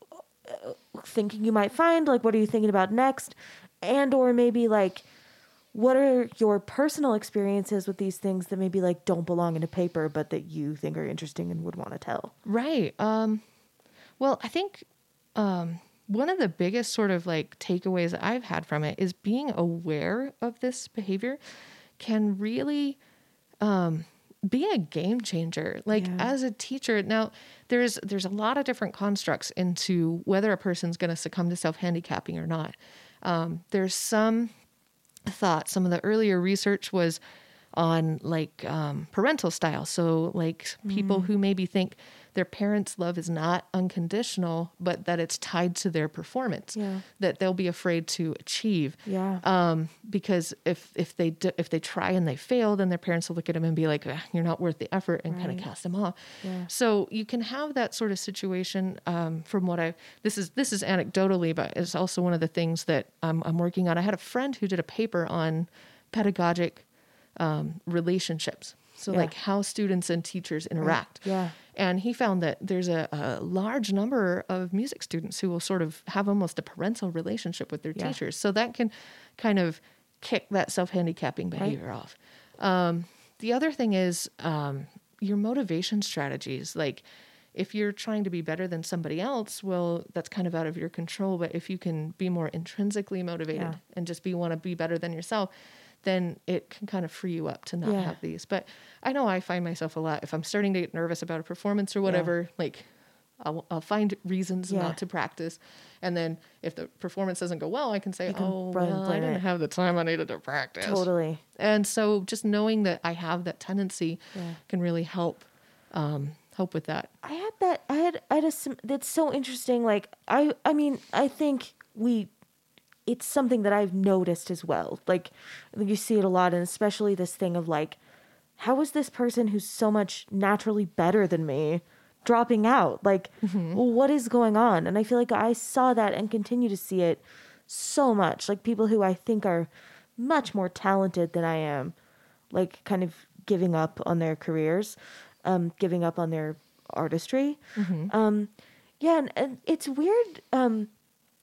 uh, thinking you might find, like what are you thinking about next? And or maybe like what are your personal experiences with these things that maybe like don't belong in a paper but that you think are interesting and would want to tell Right. Um, well, I think um, one of the biggest sort of like takeaways that I've had from it is being aware of this behavior can really um, be a game changer. Like Yeah. as a teacher, now there's there's a lot of different constructs into whether a person's going to succumb to self handicapping or not. Um, there's some thought some of the earlier research was on like um, parental style so like people Mm. who maybe think their parents love is not unconditional but that it's tied to their performance Yeah. that they'll be afraid to achieve Yeah. um, because if if they d- if they try and they fail then their parents will look at them and be like "Ah, you're not worth the effort and kind of cast them off Yeah. so you can have that sort of situation. Um, from what I this is this is anecdotally, but it's also one of the things that I'm, I'm working on. I had a friend who did a paper on pedagogic um, relationships. So Yeah. like how students and teachers interact. Yeah. And he found that there's a, a large number of music students who will sort of have almost a parental relationship with their Yeah. teachers. So that can kind of kick that self handicapping behavior off. Um, the other thing is um, your motivation strategies. Like if you're trying to be better than somebody else, well, that's kind of out of your control. But if you can be more intrinsically motivated Yeah. and just be want to be better than yourself, then it can kind of free you up to not Yeah. have these. But I know I find myself a lot if I'm starting to get nervous about a performance or whatever, like I'll, I'll find reasons Yeah. not to practice. And then if the performance doesn't go well, I can say, can oh, well, I didn't it." have the time I needed to practice. Totally. And so just knowing that I have that tendency Yeah. can really help um, help with that. I had that. I had. I had a. That's so interesting. Like I. I mean, I think we. It's something that I've noticed as well. Like, you see it a lot, and especially this thing of like, how is this person who's so much naturally better than me dropping out? Like, well, what is going on? And I feel like I saw that and continue to see it so much. Like people who I think are much more talented than I am, like kind of giving up on their careers, um, giving up on their artistry. Um, yeah, and, and it's weird. Um,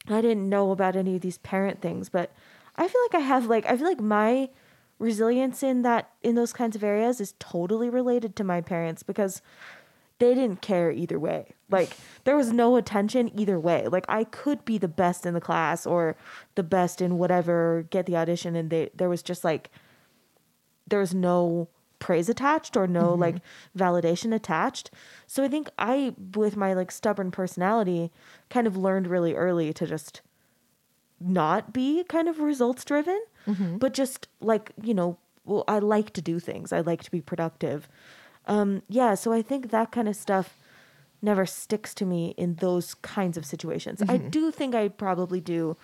I didn't know about any of these parent things, but I feel like I have like I feel like my resilience in that in those kinds of areas is totally related to my parents because they didn't care either way. Like there was no attention either way. Like I could be the best in the class or the best in whatever, get the audition and they there was just like there was no praise attached or no mm-hmm. like validation attached. So I think I with my like stubborn personality kind of learned really early to just not be kind of results driven, mm-hmm. but just like, you know, well, I like to do things. I like to be productive. Um, yeah, so I think that kind of stuff never sticks to me in those kinds of situations. I mm-hmm. do think I probably do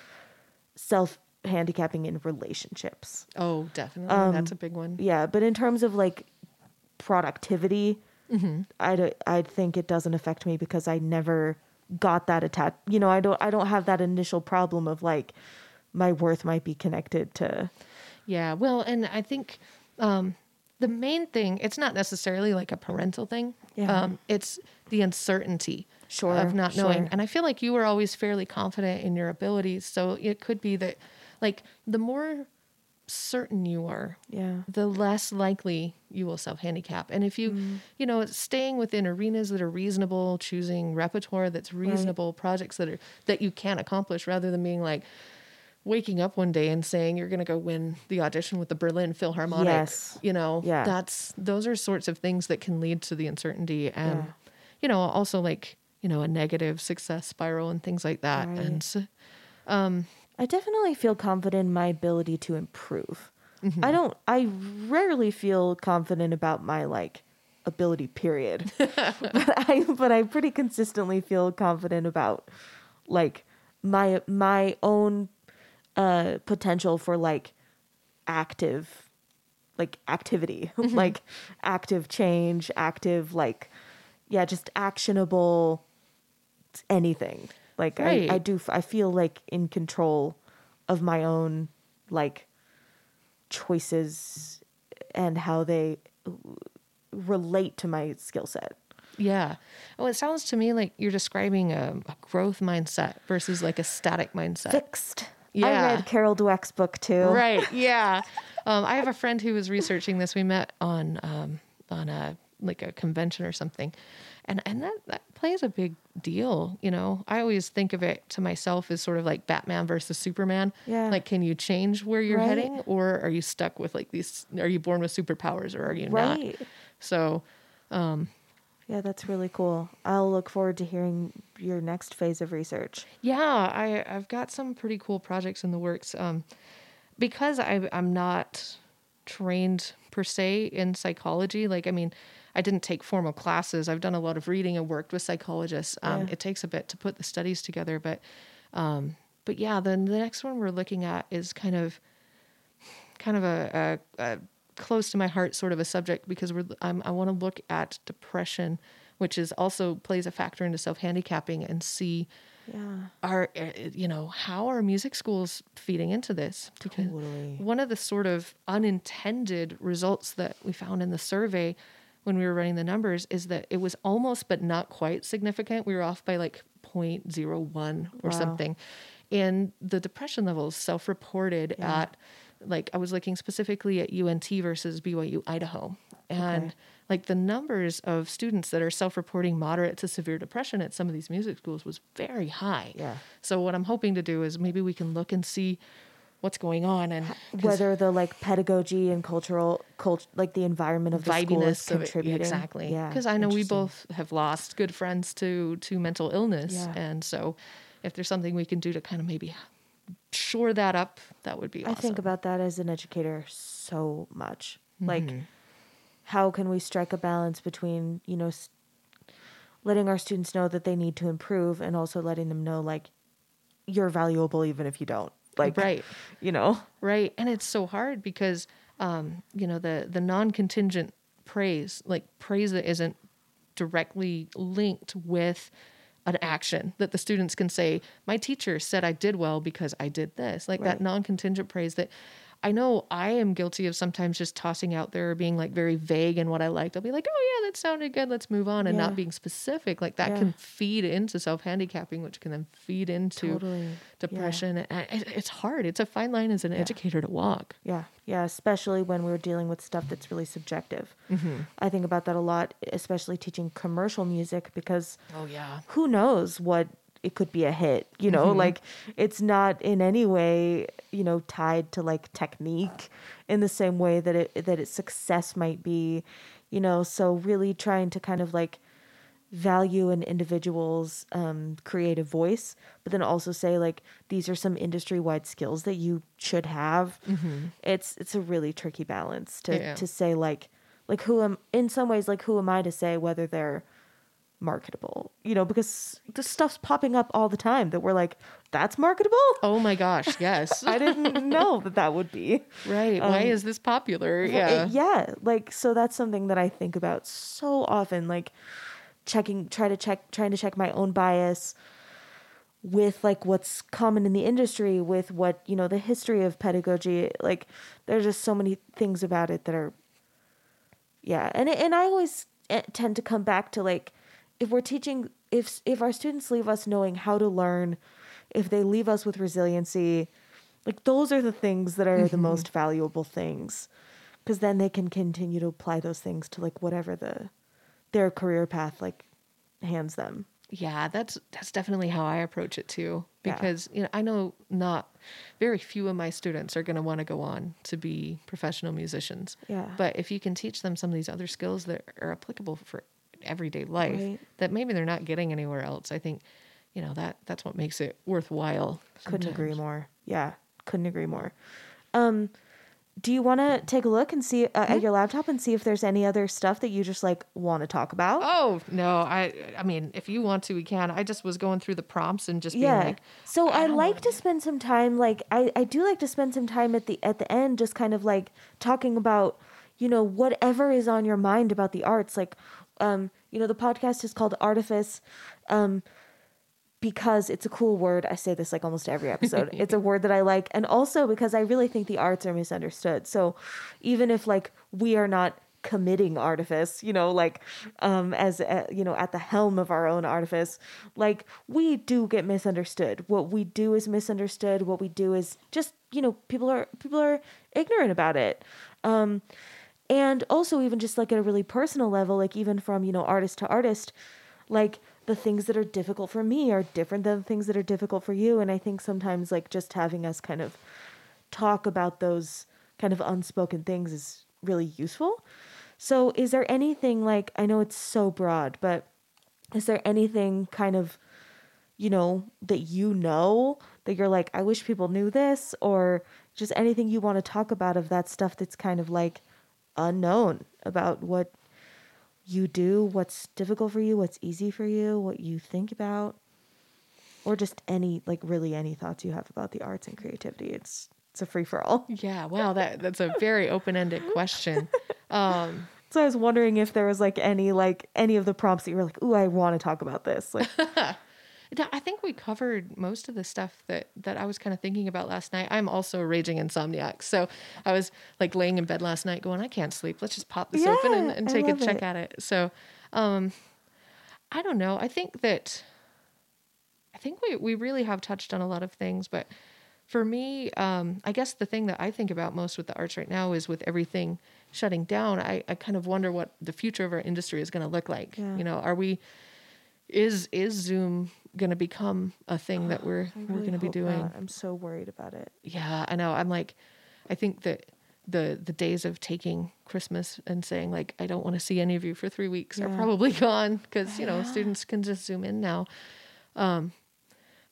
self handicapping in relationships. Oh, definitely. Um, That's a big one. Yeah, but in terms of like productivity, I I think it doesn't affect me because I never got that attached. You know, I don't I don't have that initial problem of like my worth might be connected to Yeah. Well, and I think um, the main thing, it's not necessarily like a parental thing. Yeah. Um, it's the uncertainty Sure, of not knowing. sure. And I feel like you were always fairly confident in your abilities. So it could be that, like, the more certain you are, yeah. the less likely you will self handicap. And if you, mm-hmm. you know, staying within arenas that are reasonable, choosing repertoire that's reasonable, projects that are that you can accomplish, rather than being like waking up one day and saying you're going to go win the audition with the Berlin Philharmonic. Yes. You know, Yeah. that's those are sorts of things that can lead to the uncertainty and, Yeah. you know, also like you know a negative success spiral and things like that. Right. And so, I definitely feel confident in my ability to improve. Mm-hmm. I don't I rarely feel confident about my like ability period. but I but I pretty consistently feel confident about like my my own uh potential for like active like activity, Mm-hmm. like active change, active like yeah, just actionable anything. Like I, I do I feel like in control of my own like choices and how they relate to my skill set. Yeah. Well, it sounds to me like you're describing a, a growth mindset versus like a static mindset. Fixed. Yeah. I read Carol Dweck's book too. Right. Yeah. um, I have a friend who was researching this. We met on um, on a like a convention or something, and and that that plays a big deal. You know, I always think of it to myself as sort of like Batman versus Superman. Yeah. Like, can you change where you're Right. heading, or are you stuck with like these? Are you born with superpowers, or are you not? Right. So. Yeah, that's really cool. I'll look forward to hearing your next phase of research. Yeah, I I've got some pretty cool projects in the works. Um, because I I'm not trained per se in psychology. Like I mean, I didn't take formal classes. I've done a lot of reading and worked with psychologists. Um, Yeah. It takes a bit to put the studies together, but um, but yeah, then the next one we're looking at is kind of kind of a, a, a close to my heart sort of a subject because we're I'm, I want to look at depression, which is also plays a factor into self handicapping and see Yeah. are uh, you know how are music schools feeding into this because Totally. one of the sort of unintended results that we found in the survey when we were running the numbers is that it was almost but not quite significant we were off by like 0.01 or Wow. something and the depression levels self-reported Yeah. at like i was looking specifically at unt versus byu idaho and Okay. like the numbers of students that are self-reporting moderate to severe depression at some of these music schools was very high Yeah. so what i'm hoping to do is maybe we can look and see what's going on and Whether the like pedagogy and cultural cult like the environment of the school is of it contributing. exactly Yeah. because i know we both have lost good friends to to mental illness Yeah. and so if there's something we can do to kind of maybe shore that up that would be awesome. I think about that as an educator so much. Like, Mm-hmm. how can we strike a balance between, you know, letting our students know that they need to improve and also letting them know, like, you're valuable even if you don't. Like, right you know? right and it's so hard because um you know the the non-contingent praise like praise that isn't directly linked with an action that the students can say my teacher said i did well because i did this like Right. that non-contingent praise that i know i am guilty of sometimes just tossing out there or being like very vague in what i liked i'll be like oh yeah that sounded good let's move on and Yeah. not being specific like that Yeah. can feed into self-handicapping which can then feed into Totally. Yeah. depression and it's hard it's a fine line as an educator to walk Yeah, yeah, especially when we're dealing with stuff that's really subjective. Mm-hmm. I think about that a lot, especially teaching commercial music because oh yeah who knows what it could be a hit, you know? Mm-hmm. Like it's not in any way, you know, tied to like technique in the same way that it that its success might be, you know, so really trying to kind of like value an individual's um, creative voice, but then also say like these are some industry wide skills that you should have. It's it's a really tricky balance to Yeah. to say like like who am in some ways like who am I to say whether they're marketable, you know, because this stuff's popping up all the time that we're like that's marketable. oh my gosh yes I didn't know that that would be. right why is this popular yeah it- yeah. Like so that's something that I think about so often. Like checking try to check trying to check my own bias with like what's common in the industry, with what, you know, the history of pedagogy. Like there's just so many things about it that are yeah. And and I always eh, tend to come back to like if we're teaching if if our students leave us knowing how to learn, if they leave us with resiliency, like those are the things that are the mm-hmm. most valuable things because then they can continue to apply those things to like whatever the their career path like hands them yeah that's that's definitely how i approach it too Yeah. because you know i know not very few of my students are going to want to go on to be professional musicians Yeah. but if you can teach them some of these other skills that are applicable for everyday life Right. that maybe they're not getting anywhere else. I think you know that that's what makes it worthwhile couldn't agree more. Yeah couldn't agree more. Um do you want to take a look and see uh, at your laptop and see if there's any other stuff that you just like want to talk about? Oh no, I I mean, if you want to, we can. I just was going through the prompts and just being yeah. like, so i, I like to spend some time like I, I do like to spend some time at the at the end just kind of like talking about you know whatever is on your mind about the arts. Like um you know the podcast is called artifice um because it's a cool word. I say this like almost every episode. it's a word that I like. And also because I really think the arts are misunderstood. So even if like we are not committing artifice, you know, like um as uh, you know at the helm of our own artifice, like we do get misunderstood. What we do is misunderstood. What we do is just, you know, people are people are ignorant about it. Um and also even just like at a really personal level like even from you know artist to artist like the things that are difficult for me are different than the things that are difficult for you. And i think sometimes like just having us kind of talk about those kind of unspoken things is really useful. So is there anything like i know it's so broad but is there anything kind of you know that you know that you're like i wish people knew this or just anything you want to talk about of that stuff that's kind of like unknown about what you do what's difficult for you what's easy for you what you think about or just any like really any thoughts you have about the arts and creativity it's it's a free for all yeah, wow, that that's a very open ended question. Um, so i was wondering if there was like any like any of the prompts that you were like ooh i want to talk about this like I think we covered most of the stuff that that I was kind of thinking about last night. I'm also a raging insomniac, so I was like laying in bed last night, going, "I can't sleep. Let's just pop this open and, and take a check it. at it." So, um, I don't know. I think that I think we we really have touched on a lot of things, but for me, um, I guess the thing that I think about most with the arts right now is with everything shutting down. I, I kind of wonder what the future of our industry is going to look like. Yeah. You know, are we is is Zoom going to become a thing that we're I we're going to be doing? not. I'm so worried about it. Yeah, I know. I'm like, I think that the the days of taking Christmas and saying like I don't want to see any of you for three weeks are probably gone because you know Yeah. students can just zoom in now. Um,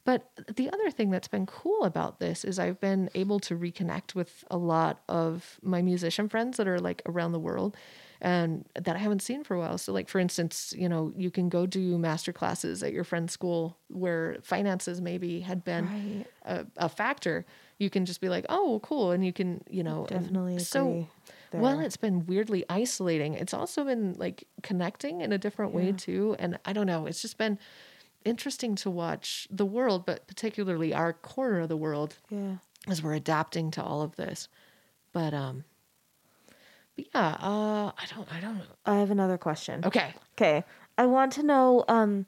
but the other thing that's been cool about this is I've been able to reconnect with a lot of my musician friends that are like around the world and that I haven't seen for a while. So like for instance, you know, you can go do master classes at your friend's school where finances maybe had been Right. a, a factor. You can just be like, oh, cool. And you can, you know, Definitely agree. So well, it's been weirdly isolating. It's also been like connecting in a different way too. And I don't know, it's just been interesting to watch the world, but particularly our corner of the world yeah. as we're adapting to all of this. But um but yeah, uh I don't I don't know. I have another question. Okay. Okay. I want to know um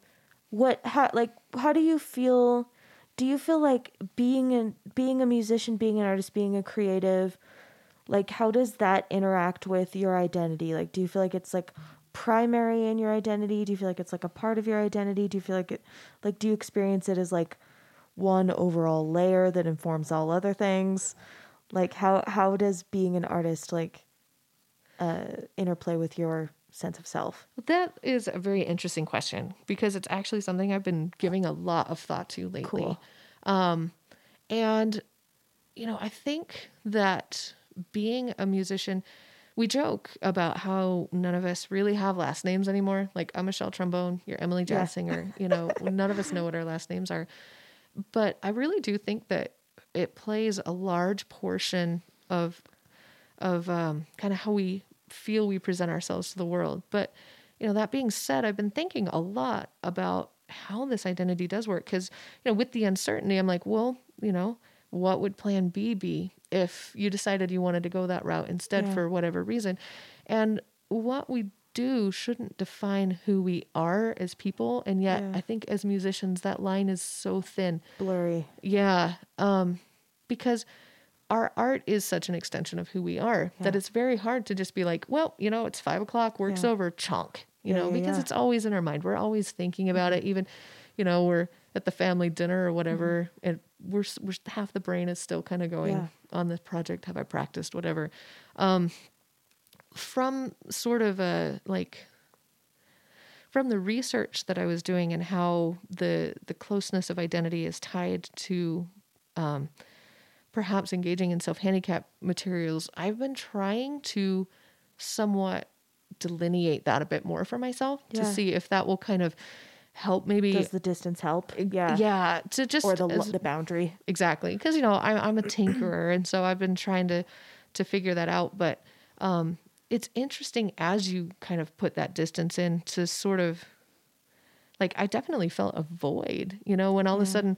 what how like how do you feel do you feel like being an being a musician, being an artist, being a creative like how does that interact with your identity? Like do you feel like it's like primary in your identity? Do you feel like it's like a part of your identity? Do you feel like it like do you experience it as like one overall layer that informs all other things? Like how how does being an artist like uh interplay with your sense of self? That is a very interesting question because it's actually something I've been giving a lot of thought to lately. Cool. Um, and, you know, I think that being a musician, we joke about how none of us really have last names anymore. Like, I'm Michelle Trombone, you're Emily Yeah. Jazz Singer. You know, none of us know what our last names are. But I really do think that it plays a large portion of of um, kind of how we feel we present ourselves to the world. But you know, that being said, I've been thinking a lot about how this identity does work because you know, with the uncertainty, I'm like, well, you know, what would Plan B be if you decided you wanted to go that route instead Yeah. for whatever reason? And what we do shouldn't define who we are as people, and yet Yeah. I think as musicians, that line is so thin. Blurry. Yeah, um, because our art is such an extension of who we are that it's very hard to just be like, well, you know, it's five o'clock, work's Yeah. over, chunk. You Yeah, know, because yeah. Mm-hmm. it's always in our mind. We're always thinking about it. Even, you know, we're at the family dinner or whatever, and we're we're half the brain is still kind of going Mm-hmm. Yeah. on this project. Have I practiced? Whatever. Um, from sort of a like from the research that I was doing and how the the closeness of identity is tied to um, perhaps engaging in self handicap materials, I've been trying to somewhat delineate that a bit more for myself to see if that will kind of help maybe Does the distance help? Yeah. yeah to just Or the as- the boundary. exactly because you know I'm, I'm a tinkerer and so i've been trying to to figure that out but um it's interesting as you kind of put that distance in to sort of like i definitely felt a void you know when all of a sudden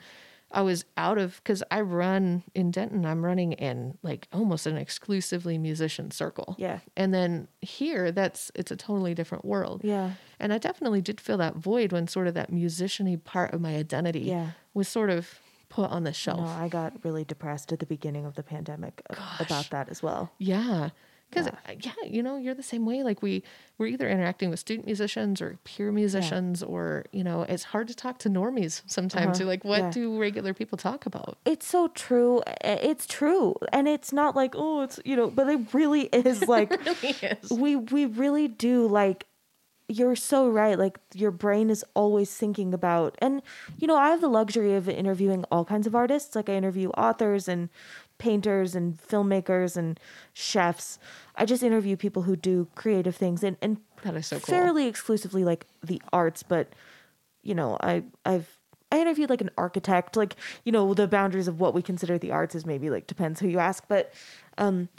i was out of because i run in denton i'm running in like almost an exclusively musician circle Yeah. and then here that's it's a totally different world Yeah. and I definitely did feel that void when sort of that musiciany part of my identity Yeah. was sort of put on the shelf. No, I got really depressed at the beginning of the pandemic uh, Gosh. about that as well. yeah. Because Yeah. yeah. you know, you're the same way. Like we we're either interacting with student musicians or peer musicians, or you know, it's hard to talk to normies sometimes. Uh-huh. You're like, what Yeah. do regular people talk about? It's so true. It's true. And it's not like, oh, it's, you know, but it really is like really is. we we really do like you're so right like your brain is always thinking about and you know i have the luxury of interviewing all kinds of artists like i interview authors and painters and filmmakers and chefs. I just interview people who do creative things and, and That is so cool. fairly exclusively like the arts but you know i i've i interviewed like an architect. Like you know the boundaries of what we consider the arts is maybe like depends who you ask but um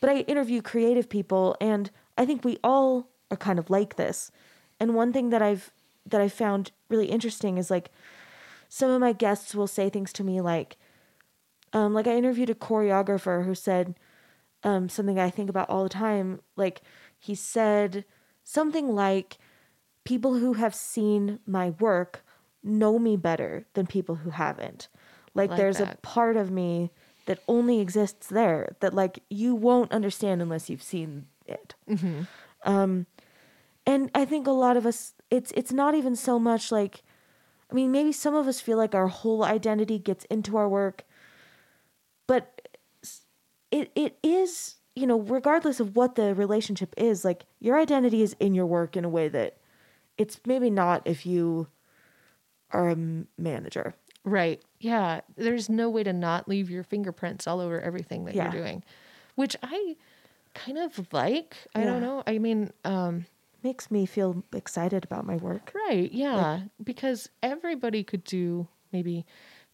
but i interview creative people and i think we all are kind of like this. And one thing that i've that i found really interesting is like some of my guests will say things to me like, um, like I interviewed a choreographer who said um, something I think about all the time. Like he said something like, people who have seen my work know me better than people who haven't. Like, Like there's a part of me that only exists there that like you won't understand unless you've seen it. Um, and I think a lot of us, it's it's not even so much like, I mean, maybe some of us feel like our whole identity gets into our work, it it is you know regardless of what the relationship is like your identity is in your work in a way that it's maybe not if you are a manager Right. Yeah. There's no way to not leave your fingerprints all over everything that Yeah. you're doing, which I kind of like. I Yeah. don't know. I mean, um, makes me feel excited about my work right. Yeah. because everybody could do maybe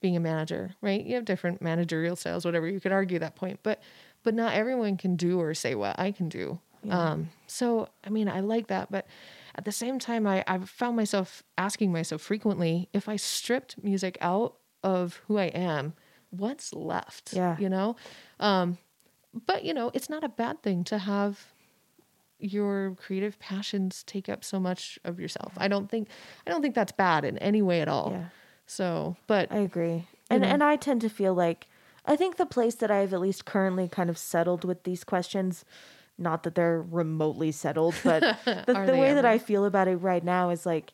being a manager, right? You have different managerial styles, whatever. You could argue that point, but but not everyone can do or say what I can do. Um, so I mean, I like that, but at the same time, I I've found myself asking myself frequently if I stripped music out of who I am, what's left? Yeah. you know. Um, but you know, it's not a bad thing to have your creative passions take up so much of yourself. I don't think I don't think that's bad in any way at all. Yeah. So, but i agree. and know. and i tend to feel like i think the place that i've at least currently kind of settled with these questions not that they're remotely settled but the, the way that i feel about it right now is like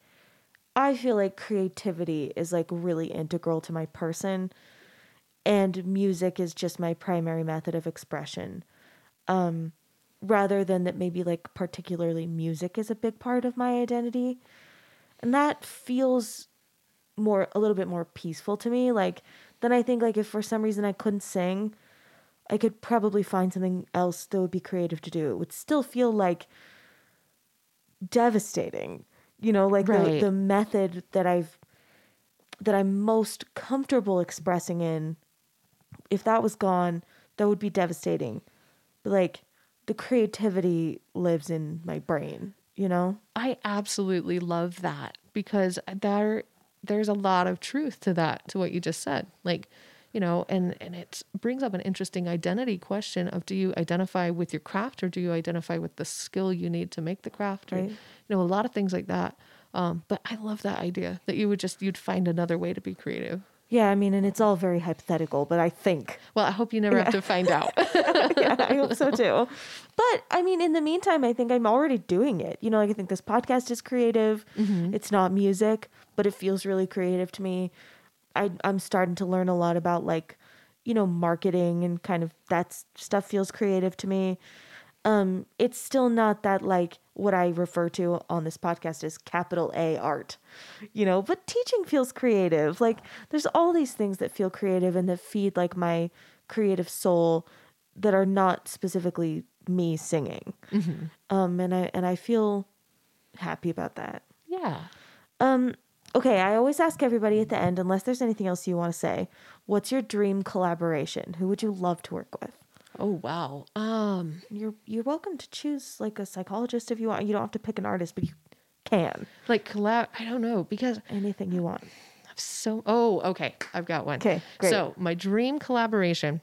i feel like creativity is like really integral to my person and music is just my primary method of expression. Um rather than that maybe like particularly music is a big part of my identity. And that feels more a little bit more peaceful to me like then i think like if for some reason i couldn't sing i could probably find something else that would be creative to do. It would still feel like devastating you know like the, the method that i've that i'm most comfortable expressing in if that was gone that would be devastating. But like the creativity lives in my brain you know? I absolutely love that because there there's a lot of truth to that to what you just said. Like, you know, and and it brings up an interesting identity question of do you identify with your craft or do you identify with the skill you need to make the craft or Right. you know a lot of things like that. Um, but I love that idea that you would just you'd find another way to be creative. Yeah i mean and it's all very hypothetical but i think Well, I hope you never have to find out. yeah, I hope so too. But I mean, in the meantime, I think I'm already doing it. You know, like I think this podcast is creative. Mm-hmm. It's not music, but it feels really creative to me. I, I'm starting to learn a lot about like, you know, marketing and kind of that stuff feels creative to me. Um, it's still not that like what I refer to on this podcast as capital A art, you know, but teaching feels creative. Like there's all these things that feel creative and that feed like my creative soul that are not specifically me singing. Um, and I and I feel happy about that. yeah. Um, okay, I always ask everybody at the end, unless there's anything else you want to say, what's your dream collaboration? Who would you love to work with? Oh wow. Um You're you're welcome to choose like a psychologist if you want. You don't have to pick an artist, but you can. like collab I don't know because Anything you want. So, oh, okay. I've got one. Okay, great. So, my dream collaboration.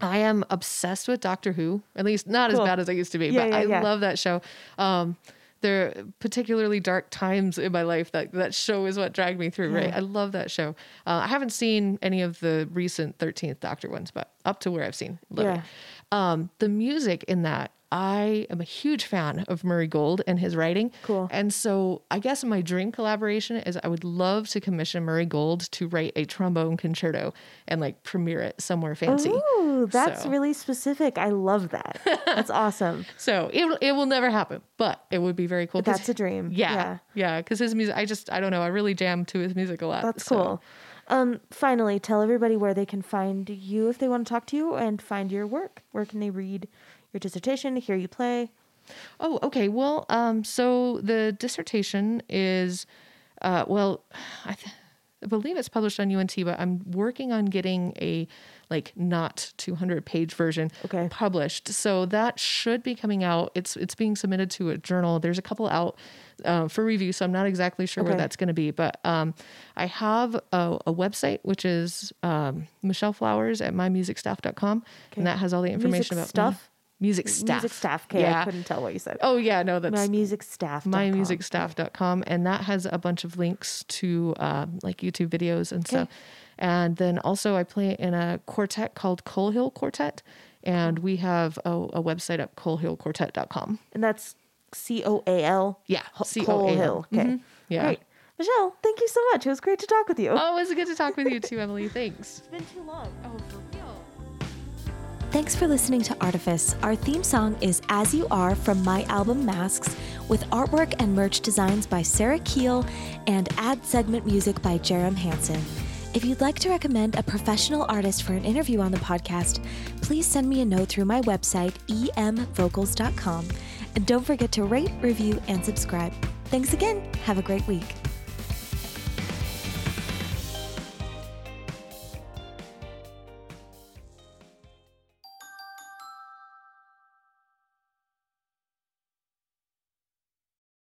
I am obsessed with Doctor Who. At least not Cool. as bad as I used to be, Yeah, but yeah, I yeah. love that show. Um, there are particularly dark times in my life that that show is what dragged me through. Right, I love that show. Uh, I haven't seen any of the recent Thirteenth Doctor ones, but up to where I've seen. Yeah. Um, the music in that, I am a huge fan of Murray Gold and his writing. Cool. And so I guess my dream collaboration is I would love to commission Murray Gold to write a trombone concerto and like premiere it somewhere fancy. Ooh, that's So- really specific. I love that. That's awesome. So it will- it will never happen, but it would be very cool. That's a dream. Yeah, Yeah. yeah. Because his music, I just I don't know. I really jam to his music a lot. That's so- cool. Um, finally, tell everybody where they can find you if they want to talk to you and find your work. Where can they read your dissertation, hear you play? Oh, okay. Well, um, so the dissertation is, uh, well, I th- I believe it's published on UNT, but I'm working on getting a like not 200 page version Okay. published. So that should be coming out. It's it's being submitted to a journal. There's a couple out uh, for review, so I'm not exactly sure where that's going to be. But um, I have a, a website which is um, Michelle Flowers at mymusicstaff.com, and that has all the information Music about me. Stuff? Music staff. Music staff. Okay, Yeah. I couldn't tell what you said. Oh yeah, no, that's My music staff. mymusicstaff.com and that has a bunch of links to um, like youtube videos and stuff and then also i play in a quartet called coal hill quartet and we have a, a website at coalhillquartet.com And that's C O A L. Yeah, Ho- C O A Coal L. Hill. Okay. Mhm. Yeah. Great. Michelle, thank you so much. It was great to talk with you. oh it was good to talk with you too emily thanks It's been too long. oh for real Thanks for listening to Artifice. Our theme song is As You Are from my album Masks, with artwork and merch designs by Sarah Keel and ad segment music by Jerem Hansen. If you'd like to recommend a professional artist for an interview on the podcast, please send me a note through my website, emvocals.com. And don't forget to rate, review, and subscribe. Thanks again. Have a great week.